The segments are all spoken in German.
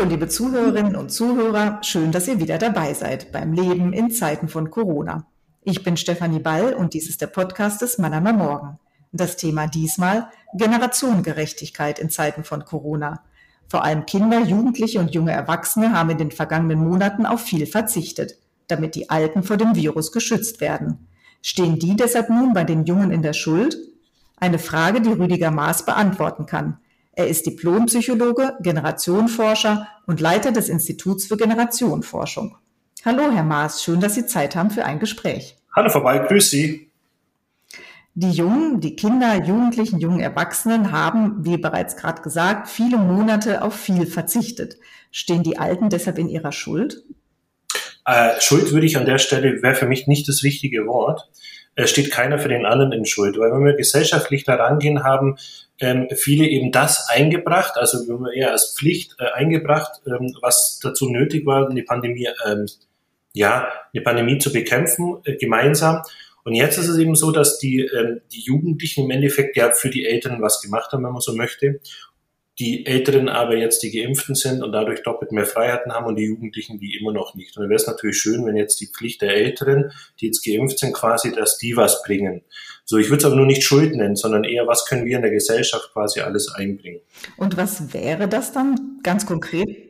Hallo, liebe Zuhörerinnen und Zuhörer. Schön, dass ihr wieder dabei seid beim Leben in Zeiten von Corona. Ich bin Stefanie Ball und dies ist der Podcast des Mannheimer Morgen. Das Thema diesmal Generationengerechtigkeit in Zeiten von Corona. Vor allem Kinder, Jugendliche und junge Erwachsene haben in den vergangenen Monaten auf viel verzichtet, damit die Alten vor dem Virus geschützt werden. Stehen die deshalb nun bei den Jungen in der Schuld? Eine Frage, die Rüdiger Maas beantworten kann. Er ist Diplompsychologe, Generationenforscher und Leiter des Instituts für Generationenforschung. Hallo, Herr Maas, schön, dass Sie Zeit haben für ein Gespräch. Hallo, vorbei, grüß Sie. Die Jungen, die Kinder, Jugendlichen, jungen Erwachsenen haben, wie bereits gerade gesagt, viele Monate auf viel verzichtet. Stehen die Alten deshalb in ihrer Schuld? Äh, Schuld würde ich an der Stelle, wäre für mich nicht das richtige Wort. Es steht keiner für den anderen in Schuld, weil wenn wir gesellschaftlich da rangehen, haben ähm, viele eben das eingebracht, also eher als Pflicht äh, eingebracht, ähm, was dazu nötig war, eine Pandemie, ähm, ja, eine Pandemie zu bekämpfen, äh, gemeinsam. Und jetzt ist es eben so, dass die, ähm, die Jugendlichen im Endeffekt ja für die Eltern was gemacht haben, wenn man so möchte die Älteren aber jetzt die Geimpften sind und dadurch doppelt mehr Freiheiten haben und die Jugendlichen die immer noch nicht. Und da wäre es natürlich schön, wenn jetzt die Pflicht der Älteren, die jetzt geimpft sind, quasi, dass die was bringen. So, ich würde es aber nur nicht Schuld nennen, sondern eher, was können wir in der Gesellschaft quasi alles einbringen. Und was wäre das dann ganz konkret?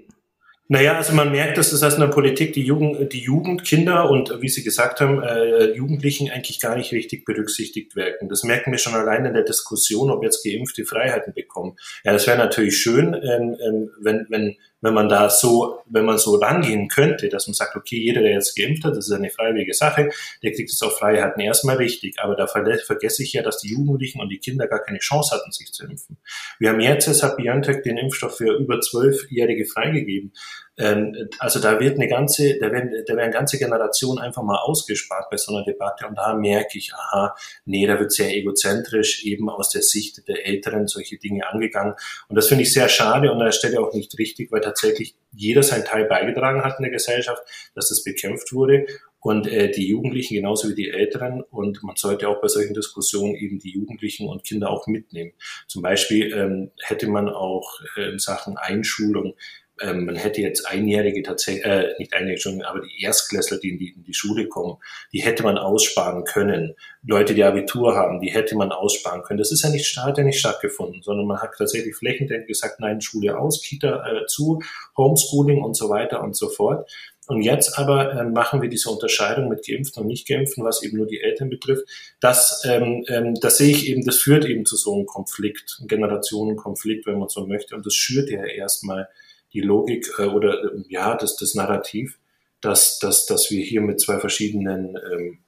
Naja, also man merkt, dass das aus einer Politik die Jugend, die Jugend, Kinder und wie Sie gesagt haben, äh, Jugendlichen eigentlich gar nicht richtig berücksichtigt werden. Das merken wir schon allein in der Diskussion, ob jetzt Geimpfte Freiheiten bekommen. Ja, das wäre natürlich schön, ähm, ähm, wenn, wenn wenn man da so, wenn man so rangehen könnte, dass man sagt, okay, jeder, der jetzt geimpft hat, das ist eine freiwillige Sache, der kriegt es auf Freiheiten erstmal richtig. Aber da vergesse ich ja, dass die Jugendlichen und die Kinder gar keine Chance hatten, sich zu impfen. Wir haben jetzt, es hat BioNTech den Impfstoff für über zwölfjährige freigegeben. Ähm, also da wird eine ganze, da werden, da werden ganze Generationen einfach mal ausgespart bei so einer Debatte und da merke ich, aha, nee, da wird sehr egozentrisch eben aus der Sicht der Älteren solche Dinge angegangen und das finde ich sehr schade und an der Stelle auch nicht richtig, weil tatsächlich jeder seinen Teil beigetragen hat in der Gesellschaft, dass das bekämpft wurde und äh, die Jugendlichen genauso wie die Älteren. Und man sollte auch bei solchen Diskussionen eben die Jugendlichen und Kinder auch mitnehmen. Zum Beispiel ähm, hätte man auch äh, in Sachen Einschulung ähm, man hätte jetzt Einjährige tatsächlich, äh, nicht Einjährige schon, aber die Erstklässler, die in, die in die Schule kommen, die hätte man aussparen können. Leute, die Abitur haben, die hätte man aussparen können. Das ist ja nicht, hat ja nicht stattgefunden, sondern man hat tatsächlich flächendeckend gesagt, nein, Schule aus, Kita äh, zu, Homeschooling und so weiter und so fort. Und jetzt aber äh, machen wir diese Unterscheidung mit Geimpften und Nicht-Geimpften, was eben nur die Eltern betrifft. Das, ähm, ähm, das sehe ich eben, das führt eben zu so einem Konflikt, einem Generationenkonflikt, wenn man so möchte. Und das schürt ja erstmal die Logik äh, oder äh, ja, das, das Narrativ, dass, dass, dass wir hier mit zwei verschiedenen ähm,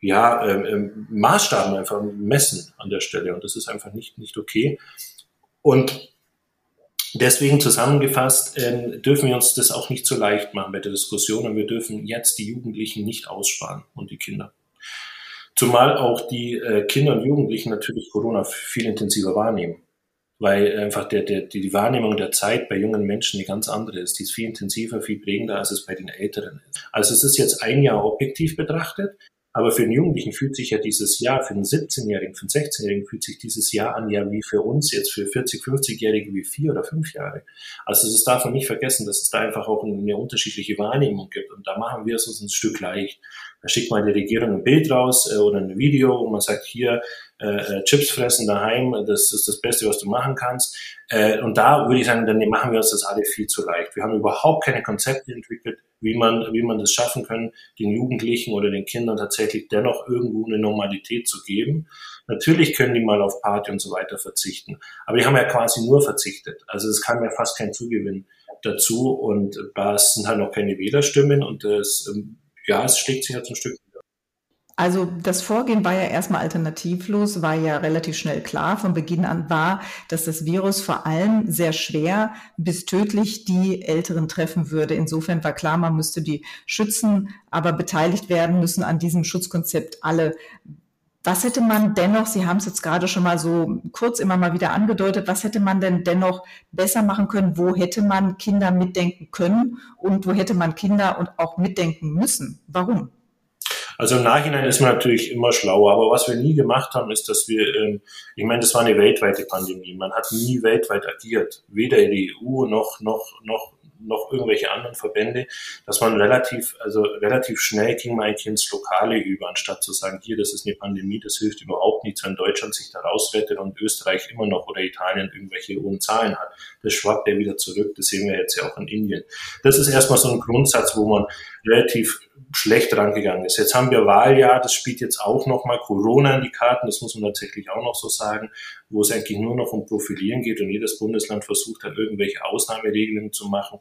ja, ähm, ähm, Maßstaben einfach messen an der Stelle. Und das ist einfach nicht, nicht okay. Und deswegen zusammengefasst ähm, dürfen wir uns das auch nicht so leicht machen bei der Diskussion und wir dürfen jetzt die Jugendlichen nicht aussparen und die Kinder. Zumal auch die äh, Kinder und Jugendlichen natürlich Corona viel intensiver wahrnehmen weil einfach der, der, die Wahrnehmung der Zeit bei jungen Menschen eine ganz andere ist. Die ist viel intensiver, viel prägender, als es bei den Älteren ist. Also es ist jetzt ein Jahr objektiv betrachtet, aber für den Jugendlichen fühlt sich ja dieses Jahr, für den 17-Jährigen, für den 16-Jährigen fühlt sich dieses Jahr an ja wie für uns jetzt für 40, 50-Jährige wie vier oder fünf Jahre. Also es darf man nicht vergessen, dass es da einfach auch eine unterschiedliche Wahrnehmung gibt. Und da machen wir es uns ein Stück leicht. Da schickt mal die Regierung ein Bild raus äh, oder ein Video und man sagt hier, äh, äh, Chips fressen daheim, das ist das Beste, was du machen kannst. Äh, und da würde ich sagen, dann machen wir uns das alle viel zu leicht. Wir haben überhaupt keine Konzepte entwickelt, wie man, wie man das schaffen können, den Jugendlichen oder den Kindern tatsächlich dennoch irgendwo eine Normalität zu geben. Natürlich können die mal auf Party und so weiter verzichten, aber die haben ja quasi nur verzichtet. Also es kam ja fast kein Zugewinn dazu und es sind halt noch keine Wählerstimmen und es, ähm, ja, es schlägt sich halt ein Stück also das Vorgehen war ja erstmal alternativlos, war ja relativ schnell klar. Von Beginn an war, dass das Virus vor allem sehr schwer bis tödlich die Älteren treffen würde. Insofern war klar, man müsste die schützen, aber beteiligt werden müssen an diesem Schutzkonzept alle. Was hätte man dennoch, Sie haben es jetzt gerade schon mal so kurz immer mal wieder angedeutet, was hätte man denn dennoch besser machen können? Wo hätte man Kinder mitdenken können und wo hätte man Kinder und auch mitdenken müssen? Warum? Also im Nachhinein ist man natürlich immer schlauer, aber was wir nie gemacht haben, ist, dass wir, ähm, ich meine, das war eine weltweite Pandemie. Man hat nie weltweit agiert, weder in der EU noch noch noch noch irgendwelche anderen Verbände, dass man relativ, also relativ schnell ging man eigentlich ins Lokale über, anstatt zu sagen, hier, das ist eine Pandemie, das hilft überhaupt nichts, wenn Deutschland sich da rausrettet und Österreich immer noch oder Italien irgendwelche hohen Zahlen hat. Das schwappt ja wieder zurück, das sehen wir jetzt ja auch in Indien. Das ist erstmal so ein Grundsatz, wo man relativ schlecht rangegangen ist. Jetzt haben wir Wahljahr, das spielt jetzt auch nochmal Corona in die Karten, das muss man tatsächlich auch noch so sagen, wo es eigentlich nur noch um Profilieren geht und jedes Bundesland versucht, da irgendwelche Ausnahmeregelungen zu machen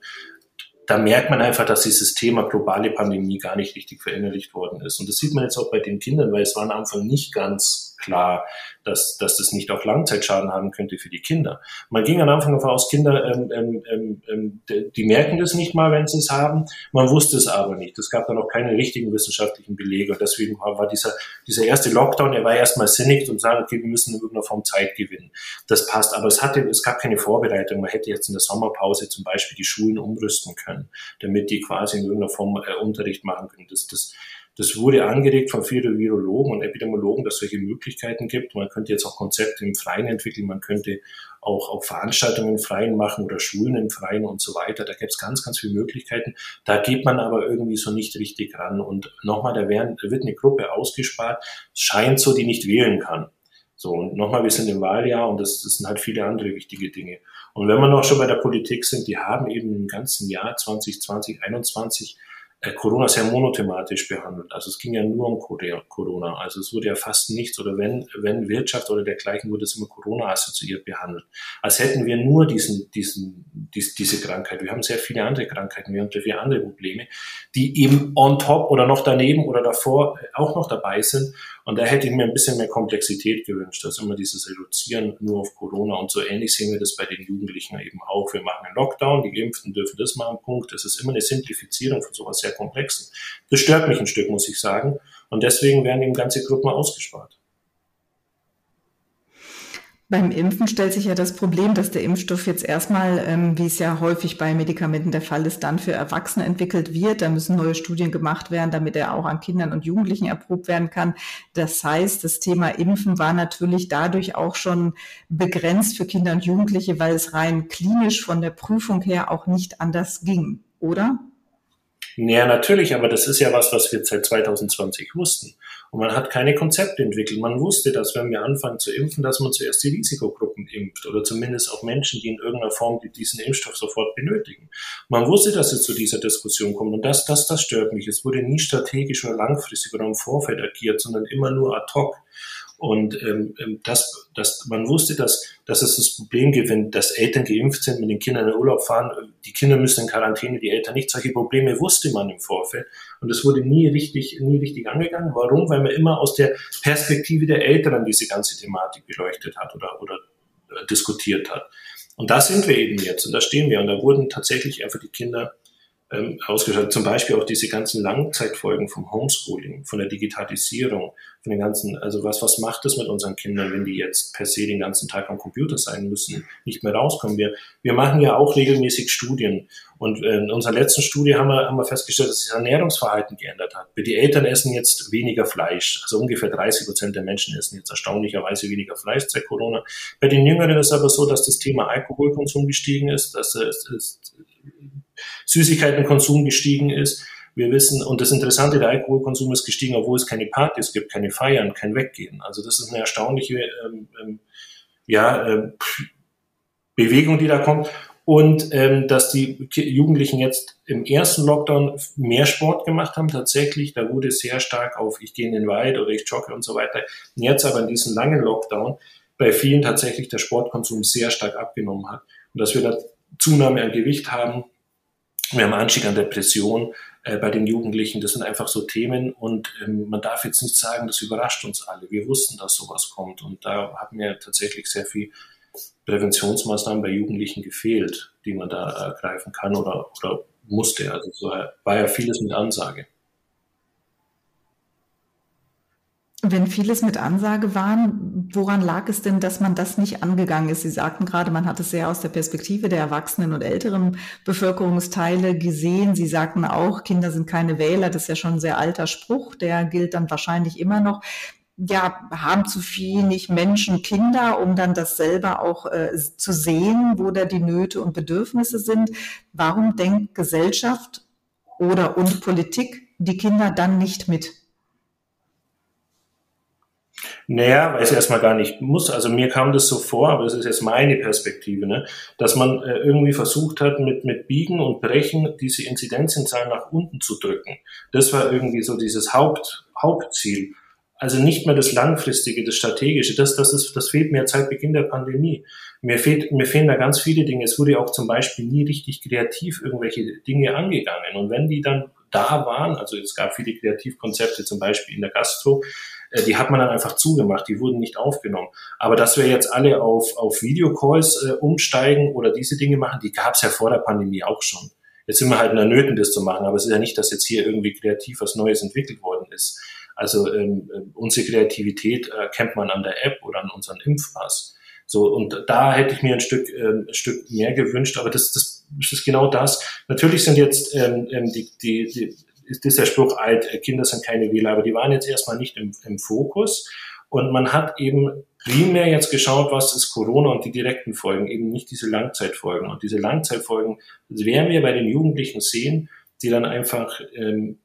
da merkt man einfach, dass dieses Thema globale Pandemie gar nicht richtig verinnerlicht worden ist. Und das sieht man jetzt auch bei den Kindern, weil es war am Anfang nicht ganz klar, dass, dass das nicht auch Langzeitschaden haben könnte für die Kinder. Man ging am Anfang davon aus, Kinder, ähm, ähm, ähm, ähm die merken das nicht mal, wenn sie es haben. Man wusste es aber nicht. Es gab dann auch keine richtigen wissenschaftlichen Belege. Und deswegen war, dieser, dieser erste Lockdown, er war erstmal sinnig und sagen, okay, wir müssen in irgendeiner Form Zeit gewinnen. Das passt. Aber es hatte, es gab keine Vorbereitung. Man hätte jetzt in der Sommerpause zum Beispiel die Schulen umrüsten können, damit die quasi in irgendeiner Form äh, Unterricht machen können. Das, das, das wurde angeregt von vielen Virologen und Epidemiologen, dass es solche Möglichkeiten gibt. Man könnte jetzt auch Konzepte im Freien entwickeln, man könnte auch, auch Veranstaltungen im Freien machen oder Schulen im Freien und so weiter. Da gibt es ganz, ganz viele Möglichkeiten. Da geht man aber irgendwie so nicht richtig ran. Und nochmal, da, werden, da wird eine Gruppe ausgespart, scheint so, die nicht wählen kann. So, und nochmal, wir sind im Wahljahr und das, das sind halt viele andere wichtige Dinge. Und wenn wir noch schon bei der Politik sind, die haben eben im ganzen Jahr 2020, 2021 äh, Corona sehr monothematisch behandelt. Also es ging ja nur um Corona. Also es wurde ja fast nichts oder wenn, wenn Wirtschaft oder dergleichen wurde es immer Corona assoziiert behandelt. Als hätten wir nur diesen, diesen, dies, diese Krankheit. Wir haben sehr viele andere Krankheiten, wir haben sehr viele andere Probleme, die eben on top oder noch daneben oder davor auch noch dabei sind. Und da hätte ich mir ein bisschen mehr Komplexität gewünscht, also immer dieses Reduzieren nur auf Corona. Und so ähnlich sehen wir das bei den Jugendlichen eben auch. Wir machen einen Lockdown, die Geimpften dürfen das machen, Punkt. Das ist immer eine Simplifizierung von sowas sehr Komplexen. Das stört mich ein Stück, muss ich sagen. Und deswegen werden eben ganze Gruppen ausgespart. Beim Impfen stellt sich ja das Problem, dass der Impfstoff jetzt erstmal, ähm, wie es ja häufig bei Medikamenten der Fall ist, dann für Erwachsene entwickelt wird. Da müssen neue Studien gemacht werden, damit er auch an Kindern und Jugendlichen erprobt werden kann. Das heißt, das Thema Impfen war natürlich dadurch auch schon begrenzt für Kinder und Jugendliche, weil es rein klinisch von der Prüfung her auch nicht anders ging, oder? Ja, natürlich, aber das ist ja was, was wir seit 2020 wussten. Und man hat keine Konzepte entwickelt. Man wusste, dass wenn wir anfangen zu impfen, dass man zuerst die Risikogruppen impft oder zumindest auch Menschen, die in irgendeiner Form diesen Impfstoff sofort benötigen. Man wusste, dass es zu dieser Diskussion kommt und das, das, das stört mich. Es wurde nie strategisch oder langfristig oder im Vorfeld agiert, sondern immer nur ad hoc. Und ähm, ähm, das, das, man wusste, dass, dass es das Problem gibt, wenn dass Eltern geimpft sind, mit den Kindern in den Urlaub fahren, die Kinder müssen in Quarantäne, die Eltern nicht. Solche Probleme wusste man im Vorfeld. Und es wurde nie richtig, nie richtig angegangen. Warum? Weil man immer aus der Perspektive der Eltern diese ganze Thematik beleuchtet hat oder, oder äh, diskutiert hat. Und da sind wir eben jetzt und da stehen wir. Und da wurden tatsächlich einfach die Kinder ähm, ausgeschaltet. Zum Beispiel auch diese ganzen Langzeitfolgen vom Homeschooling, von der Digitalisierung, von den ganzen, also was, was macht es mit unseren Kindern, wenn die jetzt per se den ganzen Tag am Computer sein müssen, nicht mehr rauskommen? Wir, wir machen ja auch regelmäßig Studien. Und in unserer letzten Studie haben wir, haben wir festgestellt, dass sich das Ernährungsverhalten geändert hat. Die Eltern essen jetzt weniger Fleisch. Also ungefähr 30 Prozent der Menschen essen jetzt erstaunlicherweise weniger Fleisch seit Corona. Bei den Jüngeren ist aber so, dass das Thema Alkoholkonsum gestiegen ist, dass es, es Süßigkeitenkonsum gestiegen ist. Wir wissen, und das Interessante, der Alkoholkonsum ist gestiegen, obwohl es keine Partys gibt, keine Feiern, kein Weggehen. Also das ist eine erstaunliche ähm, ähm, ja, äh, Bewegung, die da kommt. Und ähm, dass die Jugendlichen jetzt im ersten Lockdown mehr Sport gemacht haben, tatsächlich, da wurde sehr stark auf, ich gehe in den Wald oder ich jogge und so weiter. Jetzt aber in diesem langen Lockdown bei vielen tatsächlich der Sportkonsum sehr stark abgenommen hat. Und dass wir da Zunahme an Gewicht haben, wir haben Anstieg an Depression äh, bei den Jugendlichen. Das sind einfach so Themen und ähm, man darf jetzt nicht sagen, das überrascht uns alle. Wir wussten, dass sowas kommt und da haben mir tatsächlich sehr viel Präventionsmaßnahmen bei Jugendlichen gefehlt, die man da ergreifen kann oder, oder musste. Also so war ja vieles mit Ansage. Wenn vieles mit Ansage waren, woran lag es denn, dass man das nicht angegangen ist? Sie sagten gerade, man hat es sehr aus der Perspektive der erwachsenen und älteren Bevölkerungsteile gesehen. Sie sagten auch, Kinder sind keine Wähler. Das ist ja schon ein sehr alter Spruch. Der gilt dann wahrscheinlich immer noch. ja, haben zu wenig Menschen Kinder, um dann das selber auch äh, zu sehen, wo da die Nöte und Bedürfnisse sind. Warum denkt Gesellschaft oder und Politik die Kinder dann nicht mit? Naja, weil es erstmal gar nicht muss. Also mir kam das so vor, aber das ist jetzt meine Perspektive, ne? dass man äh, irgendwie versucht hat, mit, mit Biegen und Brechen diese Inzidenzenzahl nach unten zu drücken. Das war irgendwie so dieses Haupt, Hauptziel. Also nicht mehr das Langfristige, das Strategische. Das, das, ist, das fehlt mir seit Beginn der Pandemie. Mir, fehlt, mir fehlen da ganz viele Dinge. Es wurde auch zum Beispiel nie richtig kreativ irgendwelche Dinge angegangen. Und wenn die dann da waren, also es gab viele Kreativkonzepte, zum Beispiel in der Gastro, die hat man dann einfach zugemacht, die wurden nicht aufgenommen. Aber dass wir jetzt alle auf, auf Videocalls äh, umsteigen oder diese Dinge machen, die gab es ja vor der Pandemie auch schon. Jetzt sind wir halt in der Nöten, das zu machen, aber es ist ja nicht, dass jetzt hier irgendwie kreativ was Neues entwickelt worden ist. Also ähm, äh, unsere Kreativität erkennt man an der App oder an unseren Impfpass. So, und da hätte ich mir ein Stück, ähm, ein Stück mehr gewünscht, aber das, das, das ist genau das. Natürlich sind jetzt ähm, ähm die, die, die ist, ist der Spruch alt, äh, Kinder sind keine Wähler, aber die waren jetzt erstmal nicht im, im Fokus. Und man hat eben primär jetzt geschaut, was ist Corona und die direkten Folgen, eben nicht diese Langzeitfolgen. Und diese Langzeitfolgen werden wir bei den Jugendlichen sehen, die dann einfach ähm,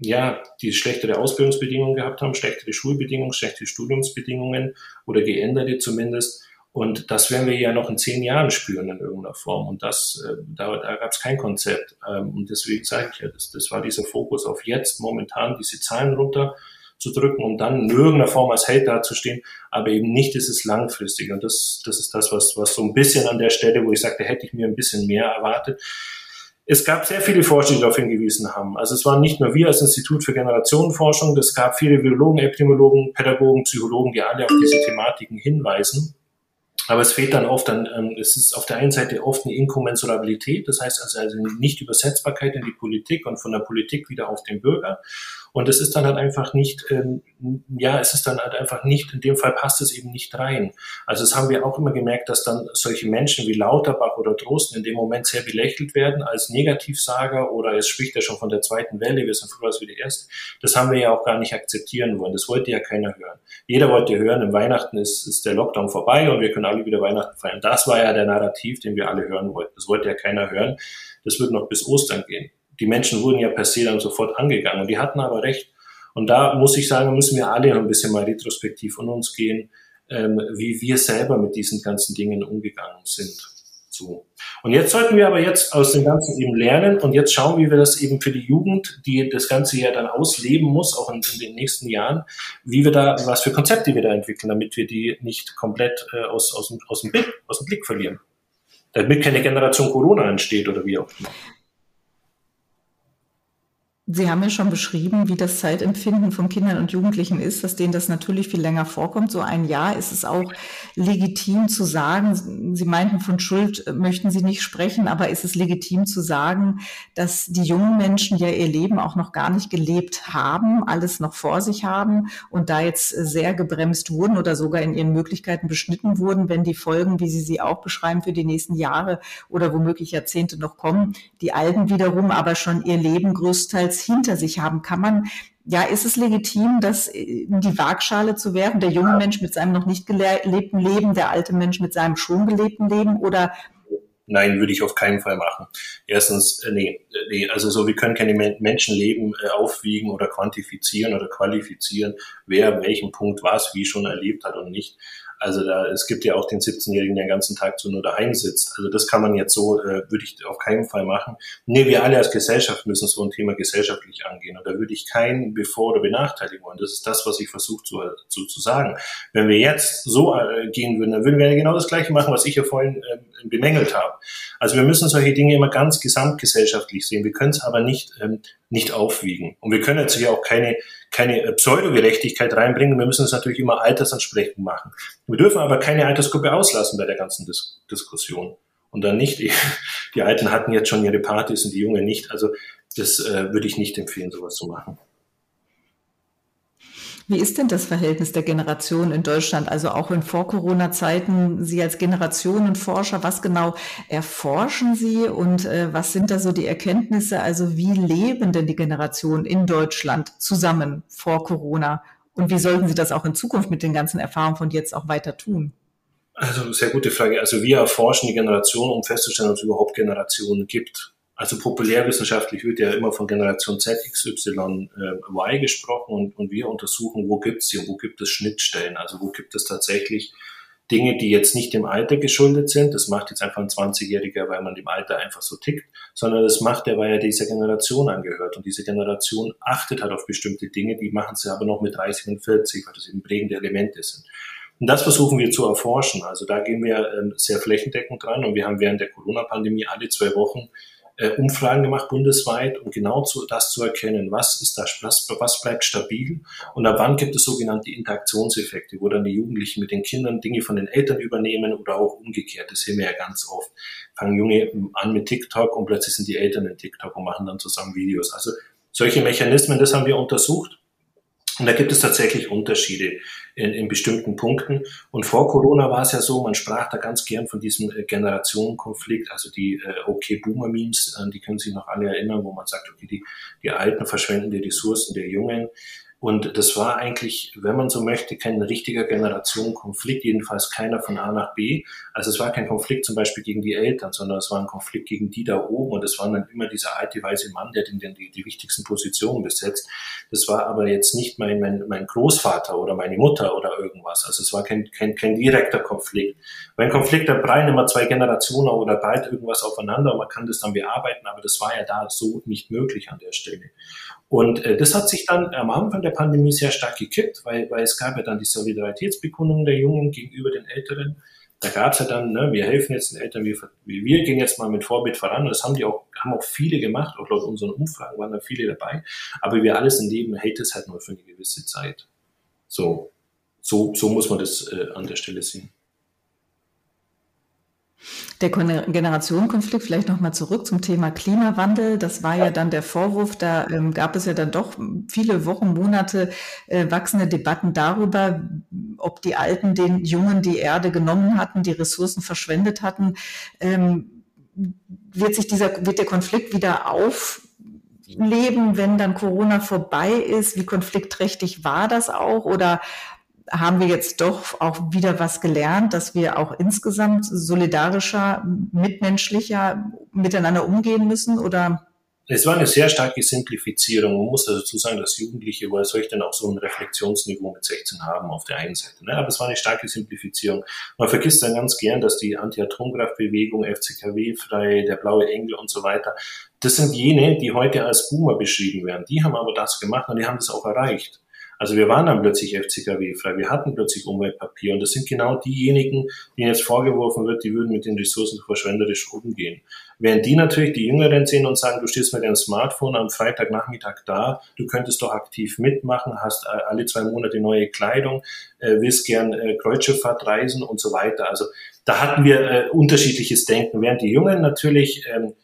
ja, die schlechtere Ausbildungsbedingungen gehabt haben, schlechtere Schulbedingungen, schlechte Studiumsbedingungen oder geänderte zumindest. Und das werden wir ja noch in zehn Jahren spüren in irgendeiner Form. Und das, äh, da, da gab es kein Konzept. Ähm, und deswegen sage ich ja, das, das war dieser Fokus auf jetzt, momentan diese Zahlen runter zu drücken und dann in irgendeiner Form als Held dazustehen, aber eben nicht dieses langfristige. Und das, das ist das, was, was so ein bisschen an der Stelle, wo ich sagte, hätte ich mir ein bisschen mehr erwartet. Es gab sehr viele Forscher, die darauf hingewiesen haben. Also es waren nicht nur wir als Institut für Generationenforschung, es gab viele Virologen, Epidemiologen, Pädagogen, Psychologen, die alle auf diese Thematiken hinweisen. Aber es fehlt dann oft dann, ähm, es ist auf der einen Seite oft eine Inkommensurabilität, das heißt also, also nicht Übersetzbarkeit in die Politik und von der Politik wieder auf den Bürger. Und es ist dann halt einfach nicht, ähm, ja, es ist dann halt einfach nicht, in dem Fall passt es eben nicht rein. Also das haben wir auch immer gemerkt, dass dann solche Menschen wie Lauterbach oder Drosten in dem Moment sehr belächelt werden als Negativsager oder es spricht ja schon von der zweiten Welle, wir sind froh, dass wir die erste. Das haben wir ja auch gar nicht akzeptieren wollen. Das wollte ja keiner hören. Jeder wollte hören, im Weihnachten ist, ist der Lockdown vorbei und wir können alle wieder Weihnachten feiern. Das war ja der Narrativ, den wir alle hören wollten. Das wollte ja keiner hören. Das wird noch bis Ostern gehen die Menschen wurden ja per se dann sofort angegangen. Und die hatten aber recht. Und da muss ich sagen, müssen wir alle ein bisschen mal retrospektiv von uns gehen, ähm, wie wir selber mit diesen ganzen Dingen umgegangen sind. So. Und jetzt sollten wir aber jetzt aus dem Ganzen eben lernen und jetzt schauen, wie wir das eben für die Jugend, die das Ganze ja dann ausleben muss, auch in, in den nächsten Jahren, wie wir da, was für Konzepte wir da entwickeln, damit wir die nicht komplett äh, aus, aus, aus, dem aus dem Blick verlieren. Damit keine Generation Corona entsteht oder wie auch immer. Sie haben ja schon beschrieben, wie das Zeitempfinden von Kindern und Jugendlichen ist, dass denen das natürlich viel länger vorkommt. So ein Jahr ist es auch legitim zu sagen, Sie meinten, von Schuld möchten Sie nicht sprechen, aber ist es legitim zu sagen, dass die jungen Menschen ja ihr Leben auch noch gar nicht gelebt haben, alles noch vor sich haben und da jetzt sehr gebremst wurden oder sogar in ihren Möglichkeiten beschnitten wurden, wenn die Folgen, wie Sie sie auch beschreiben, für die nächsten Jahre oder womöglich Jahrzehnte noch kommen, die Alten wiederum aber schon ihr Leben größtenteils hinter sich haben, kann man, ja, ist es legitim, das in die Waagschale zu werfen, der junge Mensch mit seinem noch nicht gelebten Leben, der alte Mensch mit seinem schon gelebten Leben oder Nein, würde ich auf keinen Fall machen. Erstens, äh, nee, äh, nee, also so, wir können keine Menschenleben äh, aufwiegen oder quantifizieren oder qualifizieren, wer welchen Punkt was wie schon erlebt hat und nicht. Also da, es gibt ja auch den 17-Jährigen, der den ganzen Tag so nur daheim sitzt. Also das kann man jetzt so, äh, würde ich auf keinen Fall machen. Nee, wir alle als Gesellschaft müssen so ein Thema gesellschaftlich angehen. Und da würde ich keinen bevor- oder benachteiligen wollen. Das ist das, was ich versuche zu, zu, zu sagen. Wenn wir jetzt so äh, gehen würden, dann würden wir genau das Gleiche machen, was ich ja vorhin äh, bemängelt habe. Also wir müssen solche Dinge immer ganz gesamtgesellschaftlich sehen. Wir können es aber nicht, ähm, nicht aufwiegen. Und wir können jetzt hier auch keine keine Pseudogerechtigkeit reinbringen. Wir müssen es natürlich immer altersansprechend machen. Wir dürfen aber keine Altersgruppe auslassen bei der ganzen Dis Diskussion. Und dann nicht, die, die Alten hatten jetzt schon ihre Partys und die Jungen nicht. Also das äh, würde ich nicht empfehlen, sowas zu machen. Wie ist denn das Verhältnis der Generation in Deutschland? Also auch in Vor-Corona-Zeiten, Sie als Generationenforscher, was genau erforschen Sie und äh, was sind da so die Erkenntnisse? Also wie leben denn die Generationen in Deutschland zusammen vor Corona Und wie sollten Sie das auch in Zukunft mit den ganzen Erfahrungen von jetzt auch weiter tun? Also sehr gute Frage. Also wir erforschen die Generation, um festzustellen, ob es überhaupt Generationen gibt. Also populärwissenschaftlich wird ja immer von Generation Z, X, Y, äh, Y gesprochen und, und wir untersuchen, wo gibt es sie und wo gibt es Schnittstellen. Also wo gibt es tatsächlich Dinge, die jetzt nicht dem Alter geschuldet sind. Das macht jetzt einfach ein 20-Jähriger, weil man dem Alter einfach so tickt, sondern das macht er, weil er dieser Generation angehört. Und diese Generation achtet halt auf bestimmte Dinge, die machen sie aber noch mit 30 und 40, weil das eben prägende Elemente sind. Und das versuchen wir zu erforschen. Also da gehen wir ähm, sehr flächendeckend dran und wir haben während der Corona-Pandemie alle zwei Wochen äh, Umfragen gemacht bundesweit, um genau zu, das zu erkennen, was ist das, was, was bleibt stabil und ab wann gibt es sogenannte Interaktionseffekte, wo dann die Jugendlichen mit den Kindern Dinge von den Eltern übernehmen oder auch umgekehrt. Das sehen wir ja ganz oft. Fangen Junge an mit TikTok und plötzlich sind die Eltern in TikTok und machen dann zusammen Videos. Also solche Mechanismen, das haben wir untersucht und da gibt es tatsächlich Unterschiede in, in bestimmten Punkten. Und vor Corona war es ja so, man sprach da ganz gern von diesem äh, Generationenkonflikt, also die äh, Okay-Boomer-Memes, an die können sich noch alle erinnern, wo man sagt, okay, die, die Alten verschwenden die Ressourcen der Jungen. Und das war eigentlich, wenn man so möchte, kein richtiger Generationenkonflikt, jedenfalls keiner von A nach B. Also es war kein Konflikt zum Beispiel gegen die Eltern, sondern es war ein Konflikt gegen die da oben. Und es war dann immer dieser alte weiße Mann, der den, die, die wichtigsten Positionen besetzt. Das war aber jetzt nicht mein, mein, mein Großvater oder meine Mutter oder irgendwas. Also es war kein, kein, kein direkter Konflikt. Wenn Konflikt, da prallen immer zwei Generationen oder bald irgendwas aufeinander man kann das dann bearbeiten, aber das war ja da so nicht möglich an der Stelle. Und äh, das hat sich dann am Anfang der Pandemie sehr stark gekippt, weil, weil es gab ja dann die Solidaritätsbekundung der Jungen gegenüber den Älteren. Da gab es ja dann, ne, wir helfen jetzt den Eltern, wir, wir gehen jetzt mal mit Vorbild voran. Das haben die auch, haben auch viele gemacht, auch laut unseren Umfragen waren da viele dabei. Aber wir alles im Leben hält es halt nur für eine gewisse Zeit. So, so, so muss man das äh, an der Stelle sehen. Der Generationenkonflikt, vielleicht nochmal zurück zum Thema Klimawandel. Das war ja dann der Vorwurf, da ähm, gab es ja dann doch viele Wochen, Monate äh, wachsende Debatten darüber, ob die Alten den Jungen die Erde genommen hatten, die Ressourcen verschwendet hatten. Ähm, wird sich dieser, wird der Konflikt wieder aufleben, wenn dann Corona vorbei ist? Wie konfliktträchtig war das auch? Oder haben wir jetzt doch auch wieder was gelernt, dass wir auch insgesamt solidarischer, mitmenschlicher miteinander umgehen müssen oder? Es war eine sehr starke Simplifizierung. Man muss dazu sagen, dass Jugendliche, woher soll ich denn auch so ein Reflexionsniveau mit 16 haben auf der einen Seite? Ne? Aber es war eine starke Simplifizierung. Man vergisst dann ganz gern, dass die Anti-Atomkraftbewegung, FCKW frei, der blaue Engel und so weiter, das sind jene, die heute als Boomer beschrieben werden. Die haben aber das gemacht und die haben das auch erreicht. Also wir waren dann plötzlich FCKW-frei, wir hatten plötzlich Umweltpapier und das sind genau diejenigen, denen jetzt vorgeworfen wird, die würden mit den Ressourcen verschwenderisch umgehen. Während die natürlich die Jüngeren sehen und sagen, du stehst mit deinem Smartphone am Freitagnachmittag da, du könntest doch aktiv mitmachen, hast äh, alle zwei Monate neue Kleidung, äh, willst gern äh, Kreuzschifffahrt reisen und so weiter. Also da hatten wir unterschiedliches Denken, während die Jungen natürlich ähm,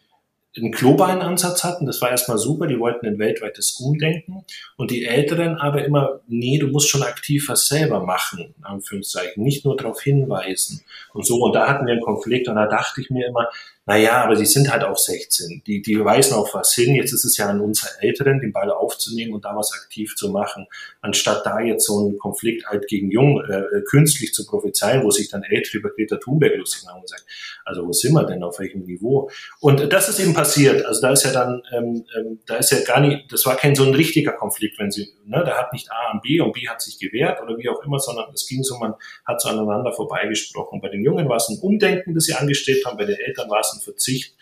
einen globalen Ansatz hatten. Das war erstmal super. Die wollten ein weltweites Umdenken. Und die Älteren aber immer, nee, du musst schon aktiv was selber machen, in Anführungszeichen. Nicht nur darauf hinweisen und so. Und da hatten wir einen Konflikt. Und da dachte ich mir immer, naja, aber sie sind halt auch 16. Die, die weisen auf was hin. Jetzt ist es ja an uns Älteren, den Ball aufzunehmen und da was aktiv zu machen, anstatt da jetzt so einen Konflikt alt gegen jung äh, künstlich zu prophezeien, wo sich dann Ältere über Greta Thunberg lustig machen und sagen, also wo sind wir denn, auf welchem Niveau? Und das ist eben passiert. Also da ist ja dann, ähm, ähm, da ist ja gar nicht, das war kein so ein richtiger Konflikt, wenn sie, ne, da hat nicht A und B und B hat sich gewehrt oder wie auch immer, sondern es ging so, man hat so aneinander vorbeigesprochen. Bei den Jungen war es ein Umdenken, das sie angestrebt haben, bei den Eltern war es ein Verzicht,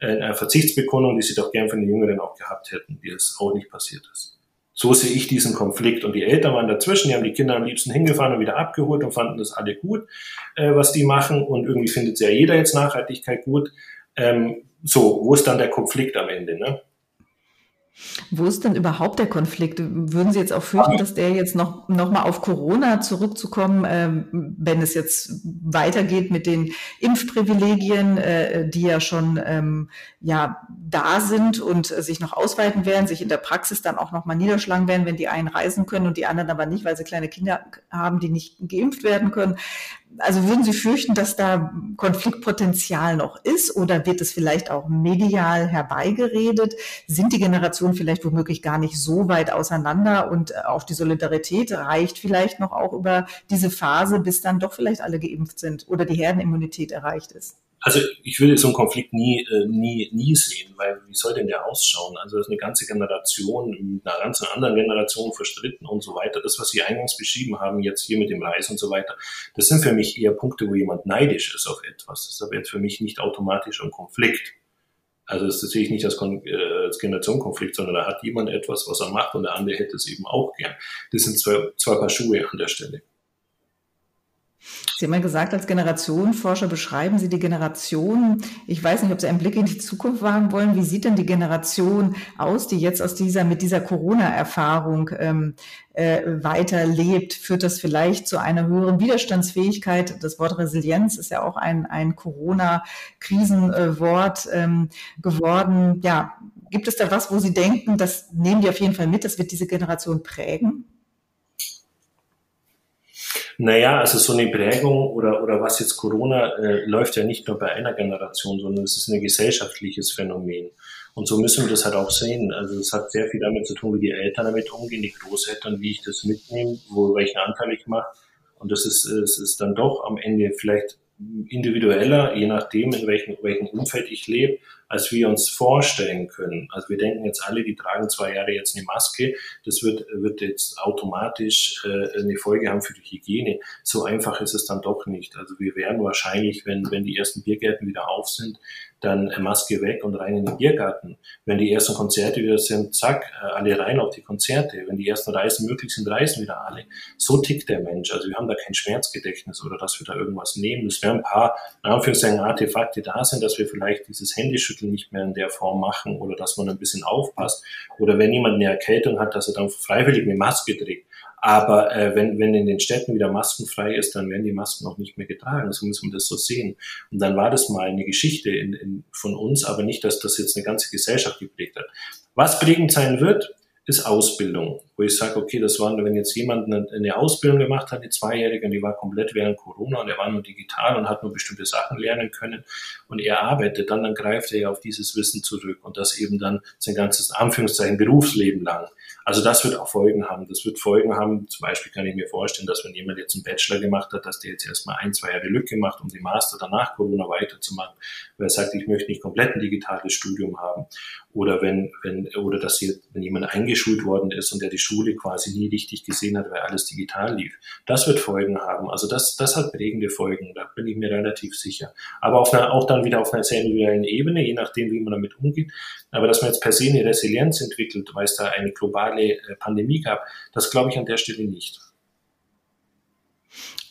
äh, eine Verzichtsbekundung, die sie doch gern von den Jüngeren auch gehabt hätten, die es auch nicht passiert ist. So sehe ich diesen Konflikt. Und die Eltern waren dazwischen, die haben die Kinder am liebsten hingefahren und wieder abgeholt und fanden das alle gut, äh, was die machen. Und irgendwie findet ja jeder jetzt Nachhaltigkeit gut. Ähm, so, wo ist dann der Konflikt am Ende? Ne? Wo ist denn überhaupt der Konflikt? Würden Sie jetzt auch fürchten, dass der jetzt noch, noch mal auf Corona zurückzukommen, ähm, wenn es jetzt weitergeht mit den Impfprivilegien, äh, die ja schon ähm, ja da sind und sich noch ausweiten werden, sich in der Praxis dann auch noch mal niederschlagen werden, wenn die einen reisen können und die anderen aber nicht, weil sie kleine Kinder haben, die nicht geimpft werden können also würden Sie fürchten, dass da Konfliktpotenzial noch ist oder wird es vielleicht auch medial herbeigeredet? Sind die Generationen Generation vielleicht womöglich gar nicht so weit auseinander und äh, auch die Solidarität reicht vielleicht noch auch über diese Phase, bis dann doch vielleicht alle geimpft sind oder die Herdenimmunität erreicht ist also ich würde so einen Konflikt nie, äh, nie, nie sehen, weil wie soll denn der ausschauen? Also das ist eine ganze Generation mit einer ganzen anderen Generation verstritten und so weiter. Das, was Sie eingangs beschrieben haben, jetzt hier mit dem Reis und so weiter, das sind für mich eher Punkte, wo jemand neidisch ist auf etwas. Das ist aber jetzt für mich nicht automatisch ein Konflikt. Also das sehe ich nicht als, Kon äh, als Generationenkonflikt, sondern da hat jemand etwas, was er macht und der andere hätte es eben auch gern. Das sind zwei, zwei Paar Schuhe an der Stelle. Sie haben ja gesagt, als Generationenforscher beschreiben Sie die Generation. Ich weiß nicht, ob Sie einen Blick in die Zukunft wagen wollen. Wie sieht denn die Generation aus, die jetzt aus dieser, mit dieser Corona-Erfahrung ähm, äh, weiterlebt? Führt das vielleicht zu einer höheren Widerstandsfähigkeit? Das Wort Resilienz ist ja auch ein, ein Corona-Krisenwort ähm, geworden. Ja, gibt es da was, wo Sie denken, das nehmen die auf jeden Fall mit, das wird diese Generation prägen? Naja, also so eine Prägung oder, oder was jetzt Corona äh, läuft ja nicht nur bei einer Generation, sondern es ist ein gesellschaftliches Phänomen. Und so müssen wir das halt auch sehen. Also es hat sehr viel damit zu tun, wie die Eltern damit umgehen, die Großeltern, wie ich das mitnehme, wo welchen Anteil ich mache. Und das ist, es ist dann doch am Ende vielleicht individueller, je nachdem, in welchem, welchem Umfeld ich lebe, als wir uns vorstellen können. Also wir denken jetzt alle, die tragen zwei Jahre jetzt eine Maske, das wird, wird jetzt automatisch äh, eine Folge haben für die Hygiene. So einfach ist es dann doch nicht. Also wir werden wahrscheinlich, wenn, wenn die ersten Biergärten wieder auf sind, dann Maske weg und rein in den Biergarten. Wenn die ersten Konzerte wieder sind, zack, äh, alle rein auf die Konzerte. Wenn die ersten Reisen möglich sind, reisen wieder alle. So tickt der Mensch. Also wir haben da kein Schmerzgedächtnis oder dass wir da irgendwas nehmen. Es werden ein paar, in Anführungszeichen, Artefakte da sind, dass wir vielleicht dieses Handyschütteln nicht mehr in der Form machen oder dass man ein bisschen aufpasst. Oder wenn jemand eine Erkältung hat, dass er dann freiwillig eine Maske trägt. Aber äh, wenn, wenn in den Städten wieder maskenfrei ist, dann werden die Masken auch nicht mehr getragen. So muss man das so sehen. Und dann war das mal eine Geschichte in, in, von uns, aber nicht, dass das jetzt eine ganze Gesellschaft geprägt hat. Was prägend sein wird, ist Ausbildung, wo ich sage, okay, das war, wenn jetzt jemand eine, eine Ausbildung gemacht hat, die zweijährige, und die war komplett während Corona und er war nur digital und hat nur bestimmte Sachen lernen können und er arbeitet dann, dann greift er ja auf dieses Wissen zurück und das eben dann sein ganzes, Anführungszeichen, Berufsleben lang. Also das wird auch Folgen haben. Das wird Folgen haben. Zum Beispiel kann ich mir vorstellen, dass wenn jemand jetzt einen Bachelor gemacht hat, dass der jetzt erstmal ein, zwei Jahre Lücke macht, um die Master danach Corona weiterzumachen, weil er sagt, ich möchte nicht komplett ein digitales Studium haben. Oder wenn, wenn, oder dass hier, wenn jemand eingeschult worden ist und der die Schule quasi nie richtig gesehen hat, weil alles digital lief. Das wird Folgen haben. Also das, das hat prägende Folgen. Da bin ich mir relativ sicher. Aber auf einer, auch dann wieder auf einer sehr individuellen Ebene, je nachdem, wie man damit umgeht. Aber dass man jetzt per se eine Resilienz entwickelt, weil es da eine globale äh, Pandemie gab, das glaube ich an der Stelle nicht.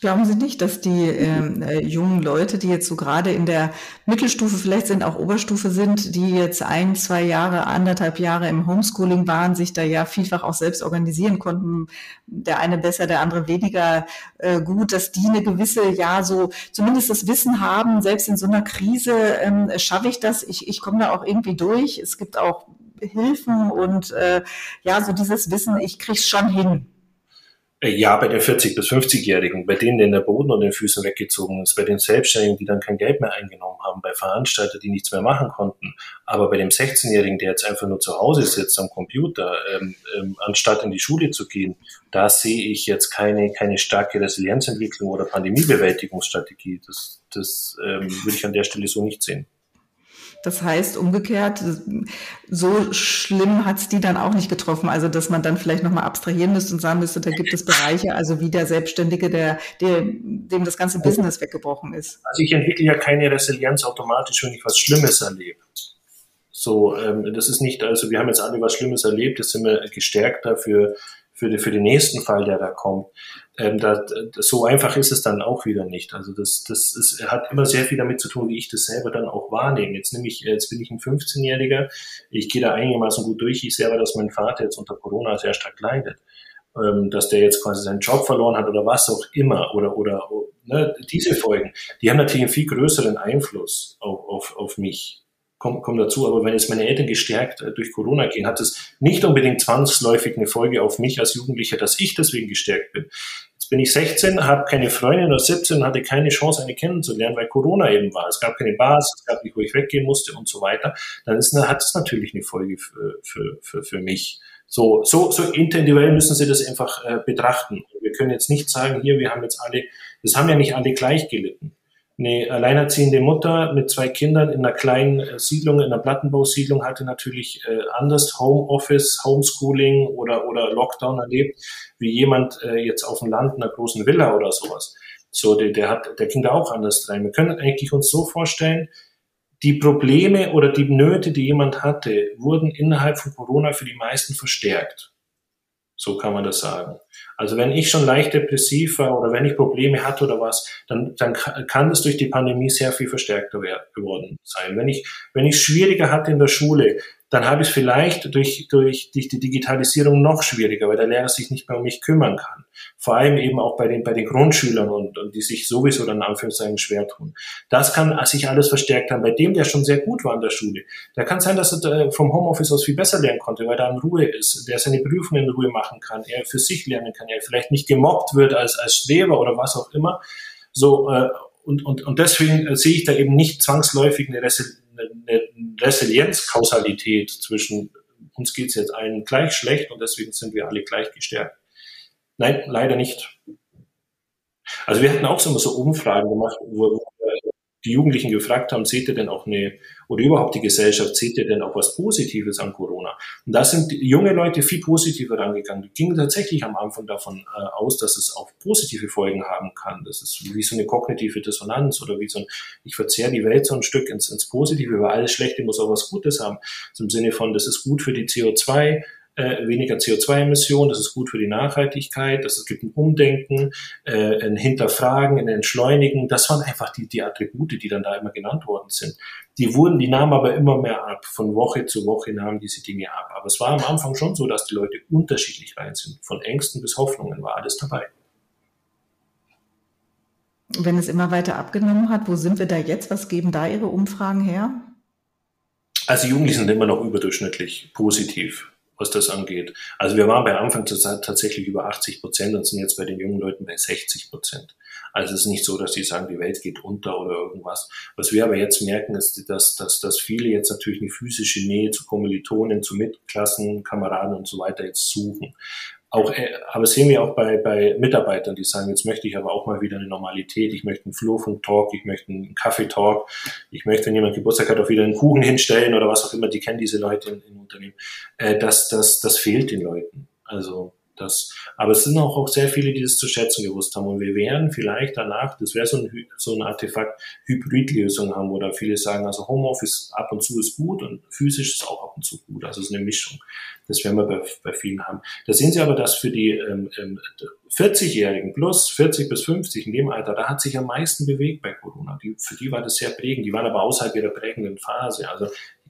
Glauben Sie nicht, dass die ähm, äh, jungen Leute, die jetzt so gerade in der Mittelstufe vielleicht sind, auch Oberstufe sind, die jetzt ein, zwei Jahre, anderthalb Jahre im Homeschooling waren, sich da ja vielfach auch selbst organisieren konnten, der eine besser, der andere weniger äh, gut, dass die eine gewisse, ja, so zumindest das Wissen haben, selbst in so einer Krise ähm, schaffe ich das, ich, ich komme da auch irgendwie durch. Es gibt auch Hilfen und äh, ja, so dieses Wissen, ich krieg's schon hin. Äh, ja, bei den 40- bis 50-Jährigen, bei denen, der Boden und den Füßen weggezogen ist, bei den Selbstständigen, die dann kein Geld mehr eingenommen haben, bei Veranstaltern, die nichts mehr machen konnten. Aber bei dem 16-Jährigen, der jetzt einfach nur zu Hause sitzt am Computer, ähm, ähm, anstatt in die Schule zu gehen, da sehe ich jetzt keine, keine starke Resilienzentwicklung oder Pandemiebewältigungsstrategie. Das, das ähm, würde ich an der Stelle so nicht sehen. Das heißt umgekehrt, so schlimm hat es die dann auch nicht getroffen. Also dass man dann vielleicht nochmal abstrahieren müsste und sagen müsste, da gibt es Bereiche, also wie der Selbstständige, der, der, dem das ganze Business weggebrochen ist. Also ich entwickle ja keine Resilienz automatisch, wenn ich was Schlimmes erlebe. So, ähm, das ist nicht, also wir haben jetzt alle was Schlimmes erlebt, jetzt sind wir gestärkt dafür, für, die, für den nächsten Fall, der da kommt. Ähm, da, so einfach ist es dann auch wieder nicht. Also das, das ist, hat immer sehr viel damit zu tun, wie ich das selber dann auch wahrnehme. Jetzt nehme ich, jetzt bin ich ein 15-Jähriger, ich gehe da einigermaßen gut durch. Ich sehe aber, dass mein Vater jetzt unter Corona sehr stark leidet. Ähm, dass der jetzt quasi seinen Job verloren hat oder was auch immer oder, oder ne, diese Folgen, die haben natürlich einen viel größeren Einfluss auf, auf, auf mich kommt, kommt dazu. Aber wenn jetzt meine Eltern gestärkt äh, durch Corona gehen, hat es nicht unbedingt zwangsläufig eine Folge auf mich als Jugendlicher, dass ich deswegen gestärkt bin. Jetzt bin ich 16, habe keine Freundin oder 17 und hatte keine Chance, eine kennenzulernen, weil Corona eben war. Es gab keine Bars, es gab nicht, wo ich weggehen musste und so weiter. Dann ist, hat es natürlich eine Folge für, für, für, für mich. So, so, so individuell müssen Sie das einfach äh, betrachten. Wir können jetzt nicht sagen, hier, wir haben jetzt alle, das haben ja nicht alle gleich gelitten. Eine alleinerziehende Mutter mit zwei Kindern in einer kleinen äh, Siedlung, in einer Plattenbausiedlung hatte natürlich äh, anders Homeoffice, Homeschooling oder, oder Lockdown erlebt, wie jemand äh, jetzt auf dem Land in einer großen Villa oder sowas. So, der, der hat, der ging da auch anders rein. Wir können eigentlich uns so vorstellen, die Probleme oder die Nöte, die jemand hatte, wurden innerhalb von Corona für die meisten verstärkt. So kann man das sagen. Also wenn ich schon leicht depressiv war oder wenn ich Probleme hatte oder was, dann, dann kann das durch die Pandemie sehr viel verstärkter geworden sein. Wenn ich, wenn ich schwieriger hatte in der Schule, dann habe ich es vielleicht durch, durch, durch die Digitalisierung noch schwieriger, weil der Lehrer sich nicht mehr um mich kümmern kann. Vor allem eben auch bei den, bei den Grundschülern und, und die sich sowieso dann Anführungszeichen schwer tun. Das kann sich alles verstärkt haben. Bei dem, der schon sehr gut war in der Schule, da kann sein, dass er vom Homeoffice aus viel besser lernen konnte, weil er in Ruhe ist, der seine Prüfungen in Ruhe machen kann, er für sich lernen kann, er vielleicht nicht gemobbt wird als, als Streber oder was auch immer. So, äh, und, und, und deswegen äh, sehe ich da eben nicht zwangsläufig eine, Resi eine Resilienzkausalität zwischen uns geht es jetzt allen gleich schlecht und deswegen sind wir alle gleich gestärkt. Nein, leider nicht. Also wir hatten auch so immer so Umfragen gemacht, wo die Jugendlichen gefragt haben, seht ihr denn auch eine, oder überhaupt die Gesellschaft, seht ihr denn auch was Positives an Corona? Und da sind junge Leute viel positiver rangegangen. Die gingen tatsächlich am Anfang davon äh, aus, dass es auch positive Folgen haben kann. Das ist wie so eine kognitive Dissonanz oder wie so ein, ich verzehre die Welt so ein Stück ins, ins Positive, weil alles Schlechte muss auch was Gutes haben. So im Sinne von, das ist gut für die CO2, äh, weniger CO2-Emissionen, das ist gut für die Nachhaltigkeit, das, es gibt ein Umdenken, äh, ein Hinterfragen, ein Entschleunigen. Das waren einfach die, die Attribute, die dann da immer genannt worden sind. Die wurden, die nahmen aber immer mehr ab. Von Woche zu Woche nahmen diese Dinge ab. Aber es war am Anfang schon so, dass die Leute unterschiedlich rein sind. Von Ängsten bis Hoffnungen war alles dabei. Wenn es immer weiter abgenommen hat, wo sind wir da jetzt? Was geben da Ihre Umfragen her? Also Jugendliche sind immer noch überdurchschnittlich positiv was das angeht. Also wir waren bei Anfang zur Zeit tatsächlich über 80 Prozent und sind jetzt bei den jungen Leuten bei 60 Prozent. Also es ist nicht so, dass die sagen, die Welt geht unter oder irgendwas. Was wir aber jetzt merken, ist, dass, dass, dass viele jetzt natürlich eine physische Nähe zu Kommilitonen, zu Mitklassen, Kameraden und so weiter jetzt suchen auch, äh, aber sehen wir auch bei, bei Mitarbeitern, die sagen, jetzt möchte ich aber auch mal wieder eine Normalität, ich möchte einen Flurfunk-Talk, ich möchte einen Kaffee-Talk, ich möchte, wenn jemand Geburtstag hat, auch wieder einen Kuchen hinstellen oder was auch immer, die kennen diese Leute in, in Unternehmen. Äh, das, das, das fehlt den Leuten. Also das, aber es sind auch, auch sehr viele, die das zu schätzen gewusst haben. Und wir werden vielleicht danach, das wäre so ein, so ein Artefakt, Hybridlösung haben, da viele sagen, also Homeoffice ab und zu ist gut und physisch ist auch ab und zu gut. Also es ist eine Mischung. Das werden wir bei, bei vielen haben. Da sehen Sie aber, dass für die ähm, 40-Jährigen ähm, plus 40 bis 50 in dem Alter, da hat sich am meisten bewegt bei Corona. Die, für die war das sehr prägend. Die waren aber außerhalb ihrer prägenden Phase. Also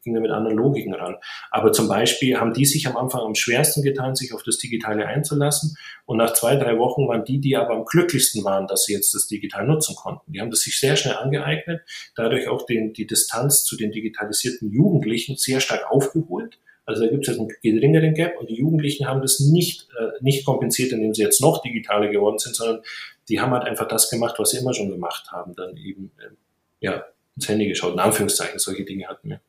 ging da mit anderen Logiken ran. Aber zum Beispiel haben die sich am Anfang am schwersten getan, sich auf das Digitale einzulassen. Und nach zwei, drei Wochen waren die, die aber am glücklichsten waren, dass sie jetzt das Digital nutzen konnten. Die haben das sich sehr schnell angeeignet, dadurch auch den, die Distanz zu den digitalisierten Jugendlichen sehr stark aufgeholt. Also da gibt es jetzt einen geringeren Gap und die Jugendlichen haben das nicht, äh, nicht kompensiert, indem sie jetzt noch digitaler geworden sind, sondern die haben halt einfach das gemacht, was sie immer schon gemacht haben, dann eben äh, ja, ins Handy geschaut, in Anführungszeichen, solche Dinge hatten wir.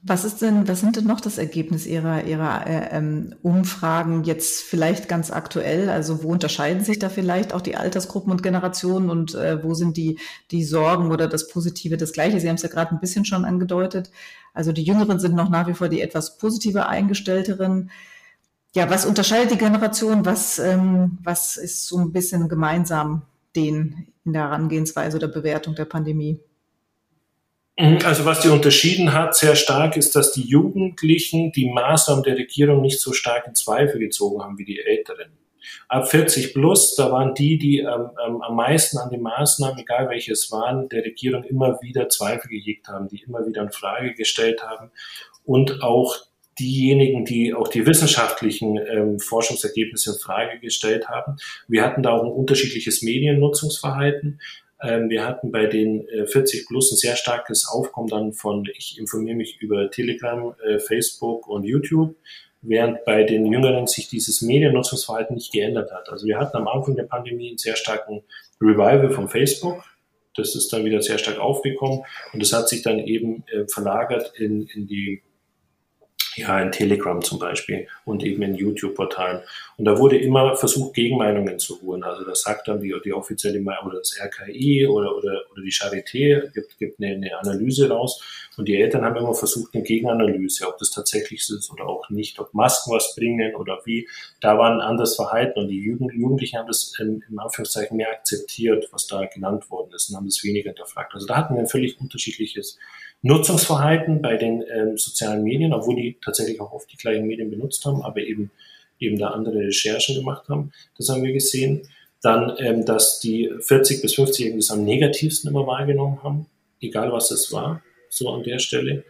Was ist denn, was sind denn noch das Ergebnis Ihrer, Ihrer äh, ähm, Umfragen jetzt vielleicht ganz aktuell? Also wo unterscheiden sich da vielleicht auch die Altersgruppen und Generationen und äh, wo sind die, die Sorgen oder das Positive das Gleiche? Sie haben es ja gerade ein bisschen schon angedeutet. Also die Jüngeren sind noch nach wie vor die etwas positiver eingestellteren. Ja, was unterscheidet die Generation? Was, ähm, was ist so ein bisschen gemeinsam denen in der Herangehensweise oder Bewertung der Pandemie? Mhm, also was die unterschieden hat sehr stark ist, dass die Jugendlichen die Maßnahmen der Regierung nicht so stark in Zweifel gezogen haben wie die Älteren. Ab 40 plus, da waren die, die ähm, ähm, am meisten an den Maßnahmen, egal welches waren, der Regierung immer wieder Zweifel gehegt haben, die immer wieder in Frage gestellt haben und auch diejenigen, die auch die wissenschaftlichen ähm, Forschungsergebnisse in Frage gestellt haben. Wir hatten da auch ein unterschiedliches Mediennutzungsverhalten. Ähm, wir hatten bei den 40 äh, Plus ein sehr starkes Aufkommen dann von, ich informiere mich über Telegram, äh, Facebook und YouTube. während bei den Jüngeren sich dieses Mediennutzungsverhalten nicht geändert hat. Also wir hatten am Anfang der Pandemie einen sehr starken Revival von Facebook. Das ist dann wieder sehr stark aufgekommen und das hat sich dann eben äh, verlagert in, in die ja, in Telegram zum Beispiel und eben in YouTube-Portalen. Und da wurde immer versucht, Gegenmeinungen zu holen. Also das sagt dann die, die offizielle Meinung oder das RKI oder, oder, oder die Charité gibt, gibt eine, eine Analyse raus. Und die Eltern haben immer versucht, eine Gegenanalyse, ob das tatsächlich so ist oder auch nicht, ob Masken was bringen oder wie. Da war ein anderes Verhalten und die Jugend, Jugendlichen haben das in, im Anführungszeichen mehr akzeptiert, was da genannt worden ist und haben das weniger hinterfragt. Also da hatten wir ein völlig unterschiedliches Nutzungsverhalten bei den ähm, sozialen Medien, obwohl die tatsächlich auch oft die gleichen Medien benutzt haben, aber eben, eben da andere Recherchen gemacht haben. Das haben wir gesehen. Dann, ähm, dass die 40- bis 50-Jährigen das am negativsten immer wahrgenommen haben, egal was es war, so an der Stelle.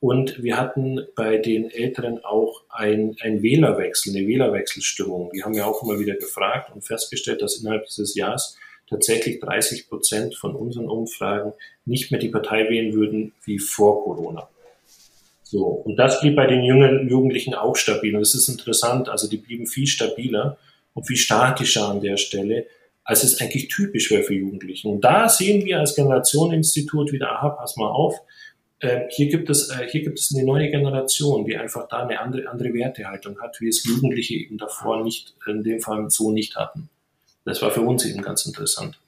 Und wir hatten bei den Älteren auch ein, ein Wählerwechsel, eine Wählerwechselstimmung. Die haben ja auch immer wieder gefragt und festgestellt, dass innerhalb dieses Jahres tatsächlich 30 Prozent von unseren Umfragen nicht mehr die Partei wählen würden wie vor Corona. So. Und das blieb bei den jungen Jugendlichen auch stabil. Und das ist interessant. Also die blieben viel stabiler und viel statischer an der Stelle, als es eigentlich typisch wäre für Jugendliche. Und da sehen wir als Generationeninstitut wieder, aha, pass mal auf, äh, hier gibt es, äh, hier gibt es eine neue Generation, die einfach da eine andere, andere Wertehaltung hat, wie es Jugendliche eben davor nicht, in dem Fall so nicht hatten. Das war für uns eben ganz interessant.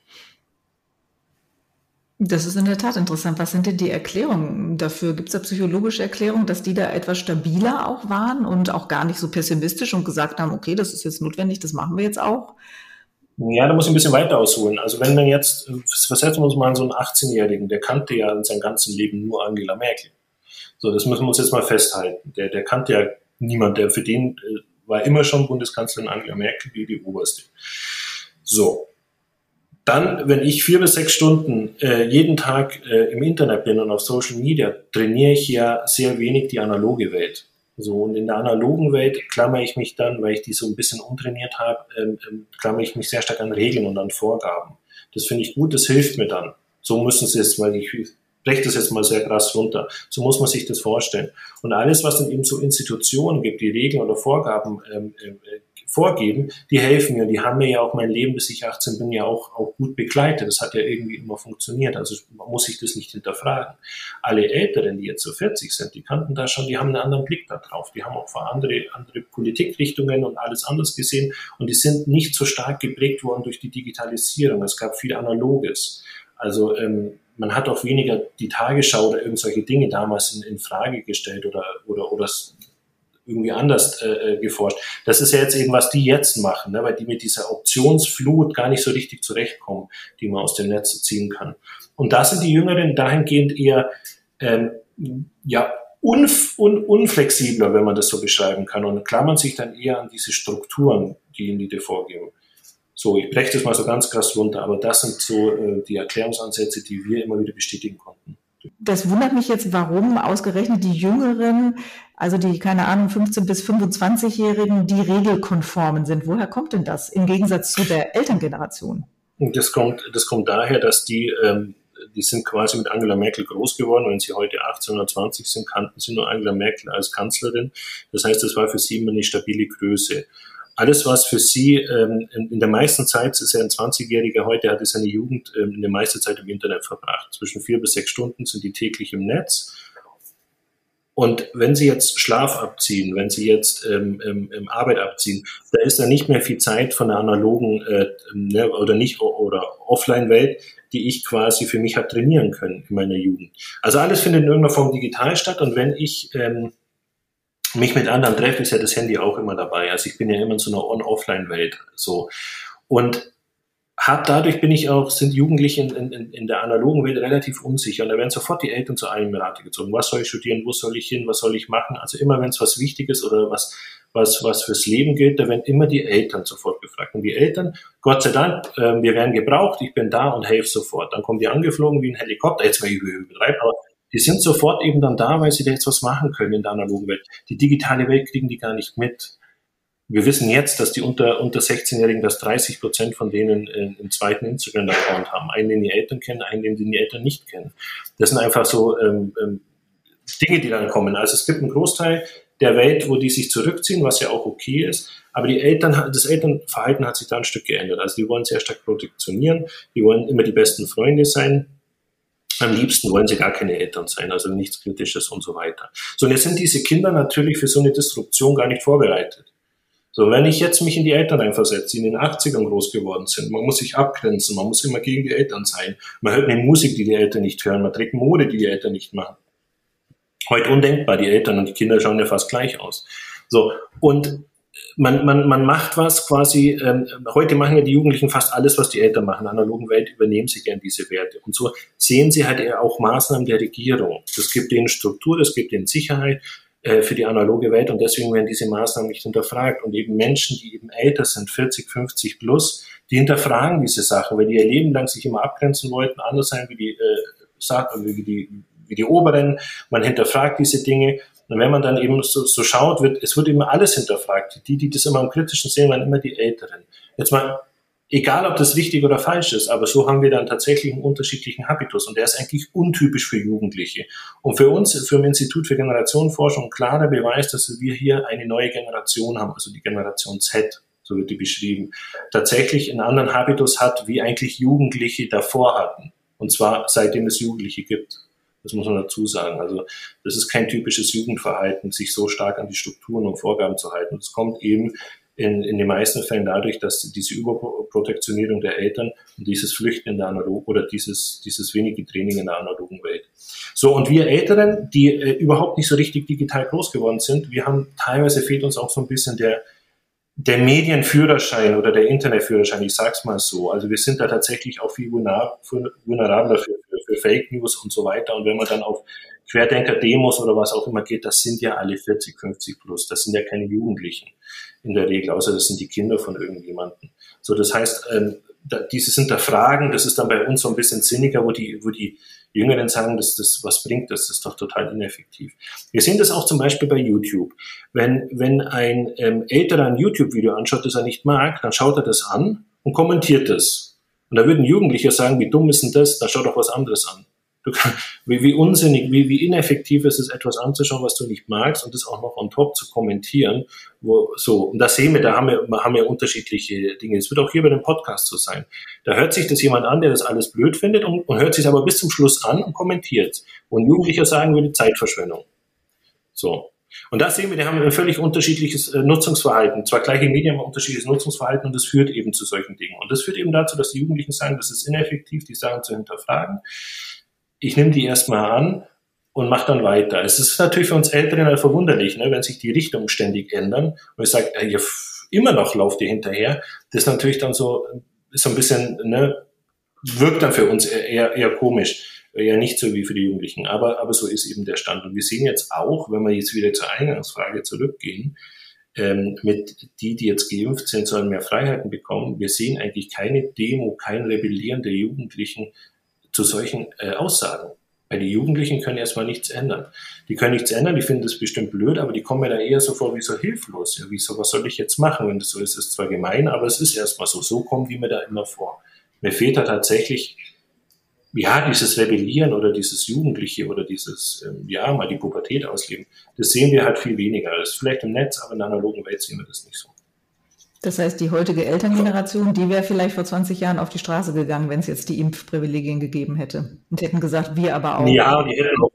Das ist in der Tat interessant. Was sind denn die Erklärungen dafür? Gibt es da psychologische Erklärungen, dass die da etwas stabiler auch waren und auch gar nicht so pessimistisch und gesagt haben, okay, das ist jetzt notwendig, das machen wir jetzt auch? Ja, da muss ich ein bisschen weiter ausholen. Also wenn man jetzt, versetzen wir uns mal an so einen 18-Jährigen, der kannte ja in seinem ganzen Leben nur Angela Merkel. So, das müssen wir uns jetzt mal festhalten. Der, der kannte ja niemand, der für den äh, war immer schon Bundeskanzlerin Angela Merkel, die die oberste. So. Dann, wenn ich vier bis sechs Stunden äh, jeden Tag äh, im Internet bin und auf Social Media, trainiere ich ja sehr wenig die analoge Welt. So, und in der analogen Welt klammere ich mich dann, weil ich die so ein bisschen untrainiert habe, ähm, ähm, klammere ich mich sehr stark an Regeln und an Vorgaben. Das finde ich gut, das hilft mir dann. So müssen sie es, weil ich breche das jetzt mal sehr krass runter. So muss man sich das vorstellen. Und alles, was dann eben so Institutionen gibt, die Regeln oder Vorgaben ähm, äh, vorgeben, die helfen mir. Die haben mir ja auch mein Leben, bis ich 18 bin, ja auch, auch gut begleitet. Das hat ja irgendwie immer funktioniert. Also man muss sich das nicht hinterfragen. Alle Älteren, die jetzt so 40 sind, die kannten da schon, die haben einen anderen Blick da drauf. Die haben auch vor andere, andere Politikrichtungen und alles anders gesehen. Und die sind nicht so stark geprägt worden durch die Digitalisierung. Es gab viel Analoges. Also ähm, man hat auch weniger die Tagesschau oder irgendwelche Dinge damals in, in Frage gestellt oder, oder, oder irgendwie anders äh, äh, geforscht. Das ist ja jetzt eben, was die jetzt machen, ne? weil die mit dieser Optionsflut gar nicht so richtig zurechtkommen, die man aus dem Netz ziehen kann. Und da sind die Jüngeren dahingehend eher ähm, ja, unf un unflexibler, wenn man das so beschreiben kann, und klammern sich dann eher an diese Strukturen, die ihnen die vorgeben. So, ich breche das mal so ganz krass runter, aber das sind so äh, die Erklärungsansätze, die wir immer wieder bestätigen konnten. Das wundert mich jetzt, warum ausgerechnet die Jüngeren, also die, keine Ahnung, 15- bis 25-Jährigen, die regelkonformen sind. Woher kommt denn das im Gegensatz zu der Elterngeneration? Das kommt, das kommt daher, dass die, ähm, die sind quasi mit Angela Merkel groß geworden. Wenn sie heute 18 oder 20 sind, kannten sie nur Angela Merkel als Kanzlerin. Das heißt, das war für sie immer eine stabile Größe alles, was für sie ähm, in, der meisten Zeit, ist ja ein 20-Jähriger heute, hat seine Jugend ähm, in der meisten Zeit im Internet verbracht. Zwischen vier bis sechs Stunden sind die täglich im Netz. Und wenn Sie jetzt Schlaf abziehen, wenn Sie jetzt ähm, ähm, Arbeit abziehen, da ist dann nicht mehr viel Zeit von der analogen äh, ne, oder nicht oder Offline-Welt, die ich quasi für mich habe trainieren können in meiner Jugend. Also alles findet in irgendeiner Form digital statt. Und wenn ich ähm, mich mit anderen treffe, ist ja das Handy auch immer dabei. Also ich bin ja immer in so einer On-Offline-Welt. So. Und hab, dadurch bin ich auch, sind Jugendliche in, in, in der analogen Welt relativ unsicher. Und da werden sofort die Eltern zu einem Rate gezogen. Was soll ich studieren? Wo soll ich hin? Was soll ich machen? Also immer, wenn es was Wichtiges oder was, was, was fürs Leben gilt, da werden immer die Eltern sofort gefragt. Und die Eltern, Gott sei Dank, äh, wir werden gebraucht, ich bin da und helfe sofort. Dann kommen die angeflogen wie ein Helikopter, jetzt war ich übertreibt, aber die sind sofort eben dann da, weil sie da jetzt was machen können in der analogen Welt. Die digitale Welt kriegen die gar nicht mit. Wir wissen jetzt, dass die unter, unter 16-Jährigen, dass 30 Prozent von denen einen zweiten Instagram-Account haben. Einen, den die Eltern kennen, einen, den die Eltern nicht kennen. Das sind einfach so ähm, ähm, Dinge, die dann kommen. Also es gibt einen Großteil der Welt, wo die sich zurückziehen, was ja auch okay ist. Aber die Eltern, das Elternverhalten hat sich da ein Stück geändert. Also die wollen sehr stark protektionieren, die wollen immer die besten Freunde sein. Am liebsten wollen sie gar keine Eltern sein, also nichts Kritisches und so weiter. So, und jetzt sind diese Kinder natürlich für so eine Disruption gar nicht vorbereitet. So, wenn ich jetzt mich in die Eltern einversetze, die in den 80ern groß geworden sind, man muss sich abgrenzen, man muss immer gegen die Eltern sein. Man hört eine Musik, die die Eltern nicht hören, man trägt Mode, die die Eltern nicht machen. Heute undenkbar, die Eltern und die Kinder schauen ja fast gleich aus. So, und man, man, man macht was quasi, ähm, heute machen ja die Jugendlichen fast alles, was die Eltern machen. In der analogen Welt übernehmen sie gern diese Werte. Und so sehen sie halt auch Maßnahmen der Regierung. Das gibt ihnen Struktur, das gibt ihnen Sicherheit äh, für die analoge Welt und deswegen werden diese Maßnahmen nicht hinterfragt. Und eben Menschen, die eben älter sind, 40, 50 plus, die hinterfragen diese Sachen, weil die ihr Leben lang sich immer abgrenzen wollten, anders sein wie die, äh, wie die, wie die Oberen. Man hinterfragt diese Dinge. Und wenn man dann eben so, so schaut, wird, es wird immer alles hinterfragt. Die, die das immer am kritischen sehen, waren immer die Älteren. Jetzt mal egal ob das richtig oder falsch ist, aber so haben wir dann tatsächlich einen unterschiedlichen Habitus und der ist eigentlich untypisch für Jugendliche. Und für uns, für ein Institut für Generationenforschung, klarer Beweis, dass wir hier eine neue Generation haben, also die Generation Z, so wird die beschrieben, tatsächlich einen anderen Habitus hat, wie eigentlich Jugendliche davor hatten. Und zwar seitdem es Jugendliche gibt. Das muss man dazu sagen. Also das ist kein typisches Jugendverhalten, sich so stark an die Strukturen und Vorgaben zu halten. Es kommt eben in, in den meisten Fällen dadurch, dass diese Überprotektionierung der Eltern und dieses Flüchten in der analogen oder dieses, dieses wenige Training in der analogen Welt. So, und wir Älteren, die äh, überhaupt nicht so richtig digital groß geworden sind, wir haben teilweise fehlt uns auch so ein bisschen der, der Medienführerschein oder der Internetführerschein, ich sag's mal so. Also wir sind da tatsächlich auch viel vulnerabler für, für, für Fake News und so weiter. Und wenn man dann auf Querdenker-Demos oder was auch immer geht, das sind ja alle 40, 50 plus. Das sind ja keine Jugendlichen in der Regel, außer das sind die Kinder von irgendjemandem. So, das heißt, ähm, da, dieses Hinterfragen, das ist dann bei uns so ein bisschen sinniger, wo die, wo die Jüngeren sagen, dass das was bringt, das ist doch total ineffektiv. Wir sehen das auch zum Beispiel bei YouTube. Wenn, wenn ein ähm, älterer ein YouTube-Video anschaut, das er nicht mag, dann schaut er das an und kommentiert das. Und da würden Jugendliche sagen, wie dumm ist denn das? Dann schau doch was anderes an. Kann, wie, wie unsinnig, wie, wie ineffektiv ist es, etwas anzuschauen, was du nicht magst und das auch noch on top zu kommentieren. Wo, so, und da sehen wir, da haben wir, haben wir unterschiedliche Dinge. Es wird auch hier bei dem Podcast so sein. Da hört sich das jemand an, der das alles blöd findet und, und hört sich aber bis zum Schluss an und kommentiert. Und Jugendlicher sagen würde, Zeitverschwendung. So. Und da sehen wir, die haben ein völlig unterschiedliches äh, Nutzungsverhalten. Zwar gleiche Medien, aber unterschiedliches Nutzungsverhalten und das führt eben zu solchen Dingen. Und das führt eben dazu, dass die Jugendlichen sagen, das ist ineffektiv, die Sachen zu hinterfragen ich nehme die erstmal an und mache dann weiter. Es ist natürlich für uns Älteren halt verwunderlich, ne, wenn sich die Richtungen ständig ändern und ich sage, äh, ihr immer noch lauft ihr hinterher. Das ist natürlich dann so, so ein bisschen, ne, wirkt dann für uns eher, eher komisch, eher nicht so wie für die Jugendlichen. Aber, aber so ist eben der Stand. Und wir sehen jetzt auch, wenn wir jetzt wieder zur Eingangsfrage zurückgehen, ähm, mit die, die jetzt geimpft sind, sollen mehr Freiheiten bekommen. Wir sehen eigentlich keine Demo, kein Rebellieren der Jugendlichen zu solchen äh, Aussagen. Weil die Jugendlichen können erstmal nichts ändern. Die können nichts ändern, die finden das bestimmt blöd, aber die kommen mir da eher so vor wie so hilflos. Ja, wie so, was soll ich jetzt machen? Wenn das so ist, ist zwar gemein, aber es ist erstmal so. So kommen die mir da immer vor. Mir fehlt da tatsächlich, ja, dieses Rebellieren oder dieses Jugendliche oder dieses, ähm, ja, mal die Pubertät ausleben. Das sehen wir halt viel weniger. Das ist vielleicht im Netz, aber in der analogen Welt sehen wir das nicht so. Das heißt, die heutige Elterngeneration, die wäre vielleicht vor 20 Jahren auf die Straße gegangen, wenn es jetzt die Impfprivilegien gegeben hätte. Und hätten gesagt, wir aber auch. Ja, die hätten auch,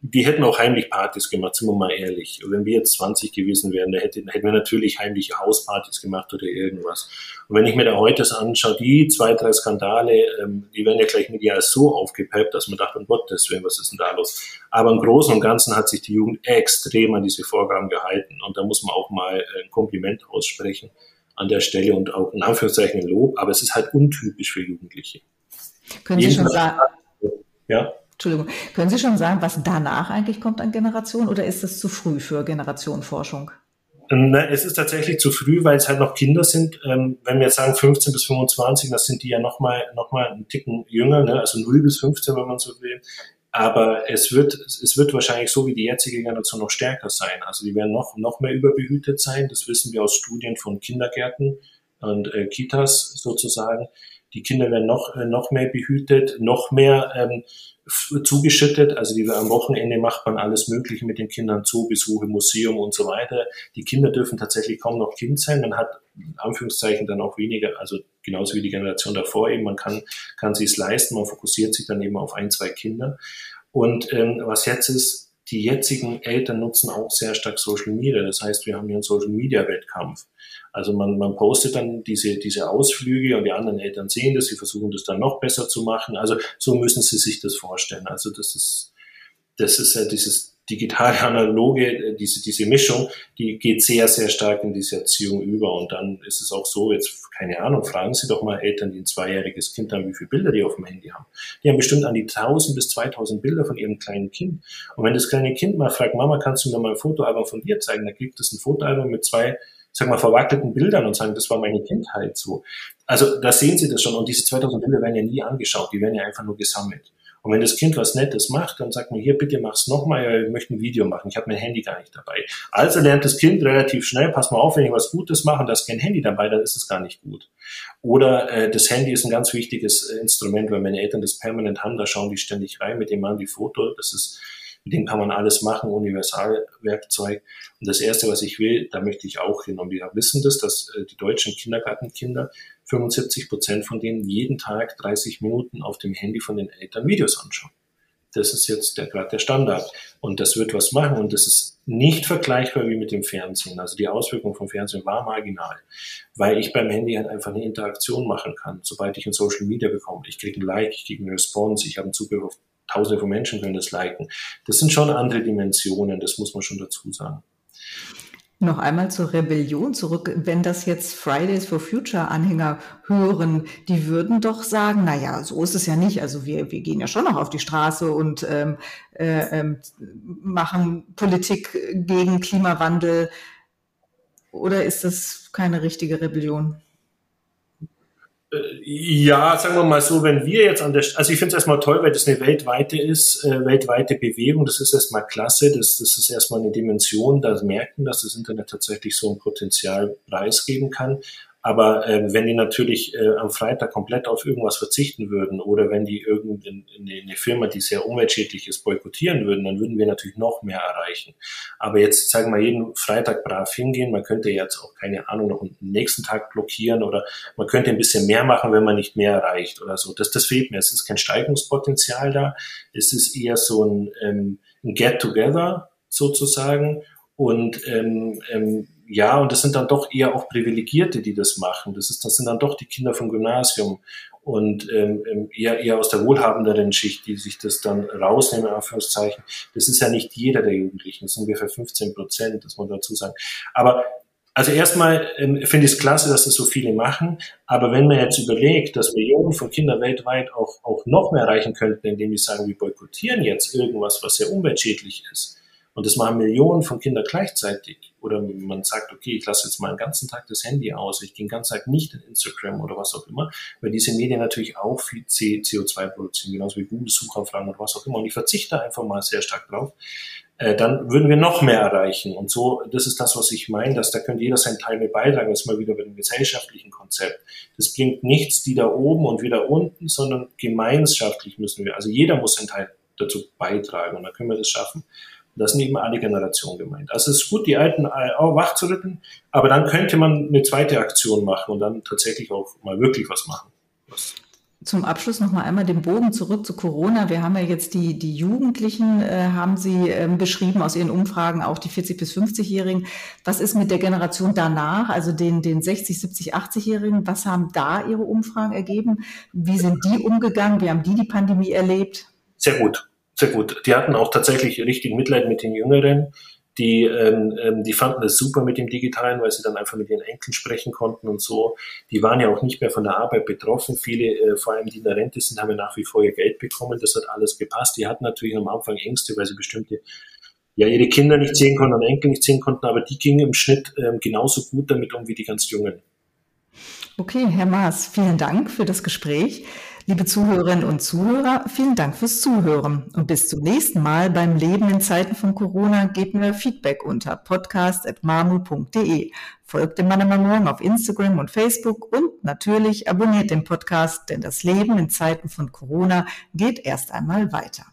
die hätten auch heimlich Partys gemacht, sind wir mal ehrlich. wenn wir jetzt 20 gewesen wären, da hätten, hätten wir natürlich heimliche Hauspartys gemacht oder irgendwas. Und wenn ich mir da heute das anschaue, die zwei, drei Skandale, ähm, die werden ja gleich medial so aufgepeppt, dass man dachte, um Gottes Willen, was ist denn da los? Aber im Großen und Ganzen hat sich die Jugend extrem an diese Vorgaben gehalten. Und da muss man auch mal ein Kompliment aussprechen an der Stelle und auch in Anführungszeichen Lob, aber es ist halt untypisch für Jugendliche. Können Sie schon sagen? Ja. Entschuldigung, können Sie schon sagen, was danach eigentlich kommt an Generation oder ist das zu früh für Generationenforschung? Ne, es ist tatsächlich zu früh, weil es halt noch Kinder sind. Ähm, wenn wir jetzt sagen 15 bis 25, das sind die ja nochmal noch mal einen Ticken jünger, ne? also 0 bis 15, wenn man so will. Aber es wird, es wird wahrscheinlich so wie die jetzige Generation noch stärker sein. Also die werden noch, noch mehr überbehütet sein. Das wissen wir aus Studien von Kindergärten, und äh, Kitas sozusagen. Die Kinder werden noch, äh, noch mehr behütet, noch mehr ähm, zugeschüttet. Also die, am Wochenende macht man alles Mögliche mit den Kindern, Zoobesuche, Museum und so weiter. Die Kinder dürfen tatsächlich kaum noch Kind sein. Man hat in Anführungszeichen dann auch weniger, also genauso wie die Generation davor eben, man kann, kann sich es leisten, man fokussiert sich dann eben auf ein, zwei Kinder. Und ähm, was jetzt ist, die jetzigen Eltern nutzen auch sehr stark Social Media. Das heißt, wir haben hier einen Social Media Wettkampf. Also man, man postet dann diese, diese Ausflüge und die anderen Eltern sehen das, sie versuchen das dann noch besser zu machen. Also so müssen sie sich das vorstellen. Also das ist, das ist ja dieses digitale analoge, diese, diese Mischung, die geht sehr, sehr stark in diese Erziehung über. Und dann ist es auch so, jetzt, keine Ahnung, fragen Sie doch mal Eltern, die ein zweijähriges Kind haben, wie viele Bilder die auf dem Handy haben. Die haben bestimmt an die 1000 bis 2000 Bilder von ihrem kleinen Kind. Und wenn das kleine Kind mal fragt, Mama, kannst du mir mal ein Fotoalbum von dir zeigen? Dann kriegt es ein Fotoalbum mit zwei, sag mal, verwackelten Bildern und sagen, das war meine Kindheit so. Also da sehen Sie das schon. Und diese 2000 Bilder werden ja nie angeschaut, die werden ja einfach nur gesammelt. Und wenn das Kind was Nettes macht, dann sagt man, hier, bitte mach's nochmal, ich möchte ein Video machen, ich habe mein Handy gar nicht dabei. Also lernt das Kind relativ schnell, pass mal auf, wenn ich was Gutes mache und da ist kein Handy dabei, dann ist es gar nicht gut. Oder äh, das Handy ist ein ganz wichtiges Instrument, weil meine Eltern das permanent haben, da schauen die ständig rein, mit dem machen die Foto, das ist mit dem kann man alles machen, Universalwerkzeug. Und das Erste, was ich will, da möchte ich auch hin. Und wir wissen das, dass äh, die deutschen Kindergartenkinder 75 Prozent von denen jeden Tag 30 Minuten auf dem Handy von den Eltern Videos anschauen. Das ist jetzt der, gerade der Standard. Und das wird was machen. Und das ist nicht vergleichbar wie mit dem Fernsehen. Also die Auswirkung vom Fernsehen war marginal, weil ich beim Handy halt einfach eine Interaktion machen kann. Sobald ich ein Social Media bekomme, ich kriege ein Like, ich kriege eine Response, ich habe einen Zugriff auf Tausende von Menschen können das liken. Das sind schon andere Dimensionen, das muss man schon dazu sagen. Noch einmal zur Rebellion zurück. Wenn das jetzt Fridays for Future Anhänger hören, die würden doch sagen, na ja, so ist es ja nicht. Also wir, wir gehen ja schon noch auf die Straße und ähm, äh, äh, machen Politik gegen Klimawandel. Oder ist das keine richtige Rebellion? Äh, ja, sagen wir mal so, wenn wir jetzt an der, also ich finde es erstmal toll, weil das eine weltweite ist, äh, weltweite Bewegung, das ist erstmal klasse, das, das ist erstmal eine Dimension, da merken, dass das Internet tatsächlich so ein Potenzial preisgeben kann. Aber äh, wenn die natürlich äh, am Freitag komplett auf irgendwas verzichten würden oder wenn die irgendeine eine Firma, die sehr umweltschädlich ist, boykottieren würden, dann würden wir natürlich noch mehr erreichen. Aber jetzt sagen wir jeden Freitag brav hingehen. Man könnte jetzt auch keine Ahnung noch einen nächsten Tag blockieren oder man könnte ein bisschen mehr machen, wenn man nicht mehr erreicht oder so. Das, das fehlt mir. Es ist kein Steigungspotenzial da. Es ist eher so ein, ähm, ein Get-Together sozusagen und ähm, ähm, ja, und das sind dann doch eher auch Privilegierte, die das machen. Das, ist, das sind dann doch die Kinder vom Gymnasium und ähm, ähm, eher, eher aus der wohlhabenderen Schicht, die sich das dann rausnehmen, in Anführungszeichen. Das ist ja nicht jeder der Jugendlichen, das sind ungefähr 15 Prozent, das muss man dazu sagen. Aber also erstmal ähm, finde ich es klasse, dass das so viele machen, aber wenn man jetzt überlegt, dass Millionen von Kindern weltweit auch, auch noch mehr erreichen könnten, indem die sagen, wir boykottieren jetzt irgendwas, was sehr umweltschädlich ist, und das machen Millionen von Kindern gleichzeitig. Oder man sagt, okay, ich lasse jetzt mal den ganzen Tag das Handy aus, ich gehe den ganzen Tag nicht in Instagram oder was auch immer, weil diese Medien natürlich auch viel CO2 produzieren, genauso wie Google Suchanfragen oder was auch immer. Und ich verzichte einfach mal sehr stark drauf. Äh, dann würden wir noch mehr erreichen. Und so, das ist das, was ich meine, dass da könnte jeder seinen Teil mit beitragen. Das ist mal wieder bei dem gesellschaftlichen Konzept. Das bringt nichts, die da oben und wieder unten, sondern gemeinschaftlich müssen wir, also jeder muss seinen Teil dazu beitragen und dann können wir das schaffen. Das sind eben alle Generationen gemeint. Also es ist gut, die Alten auch wach zu rütteln, aber dann könnte man eine zweite Aktion machen und dann tatsächlich auch mal wirklich was machen. Was zum Abschluss noch mal einmal den Bogen zurück zu Corona. Wir haben ja jetzt die, die Jugendlichen, äh, haben Sie ähm, beschrieben aus Ihren Umfragen, auch die 40- bis 50-Jährigen. Was ist mit der Generation danach, also den, den 60-, 70-, 80-Jährigen? Was haben da Ihre Umfragen ergeben? Wie sind die umgegangen? Wie haben die die Pandemie erlebt? Sehr gut sehr gut. Die hatten auch tatsächlich richtig Mitleid mit den Jüngeren. Die, ähm, ähm, die fanden es super mit dem Digitalen, weil sie dann einfach mit ihren Enkeln sprechen konnten und so. Die waren ja auch nicht mehr von der Arbeit betroffen. Viele, äh, vor allem die in der Rente sind, haben ja nach wie vor ihr Geld bekommen. Das hat alles gepasst. Die hatten natürlich am Anfang Ängste, weil sie bestimmte ja, ihre Kinder nicht sehen konnten und Enkel nicht sehen konnten, aber die gingen im Schnitt ähm, genauso gut damit um wie die ganz Jungen. Okay, Herr Maas, vielen Dank für das Gespräch. Liebe Zuhörerinnen und Zuhörer, vielen Dank fürs Zuhören und bis zum nächsten Mal beim Leben in Zeiten von Corona gebt mir Feedback unter podcast.mamu.de. Folgt dem Mann Morgen auf Instagram und Facebook und natürlich abonniert den Podcast, denn das Leben in Zeiten von Corona geht erst einmal weiter.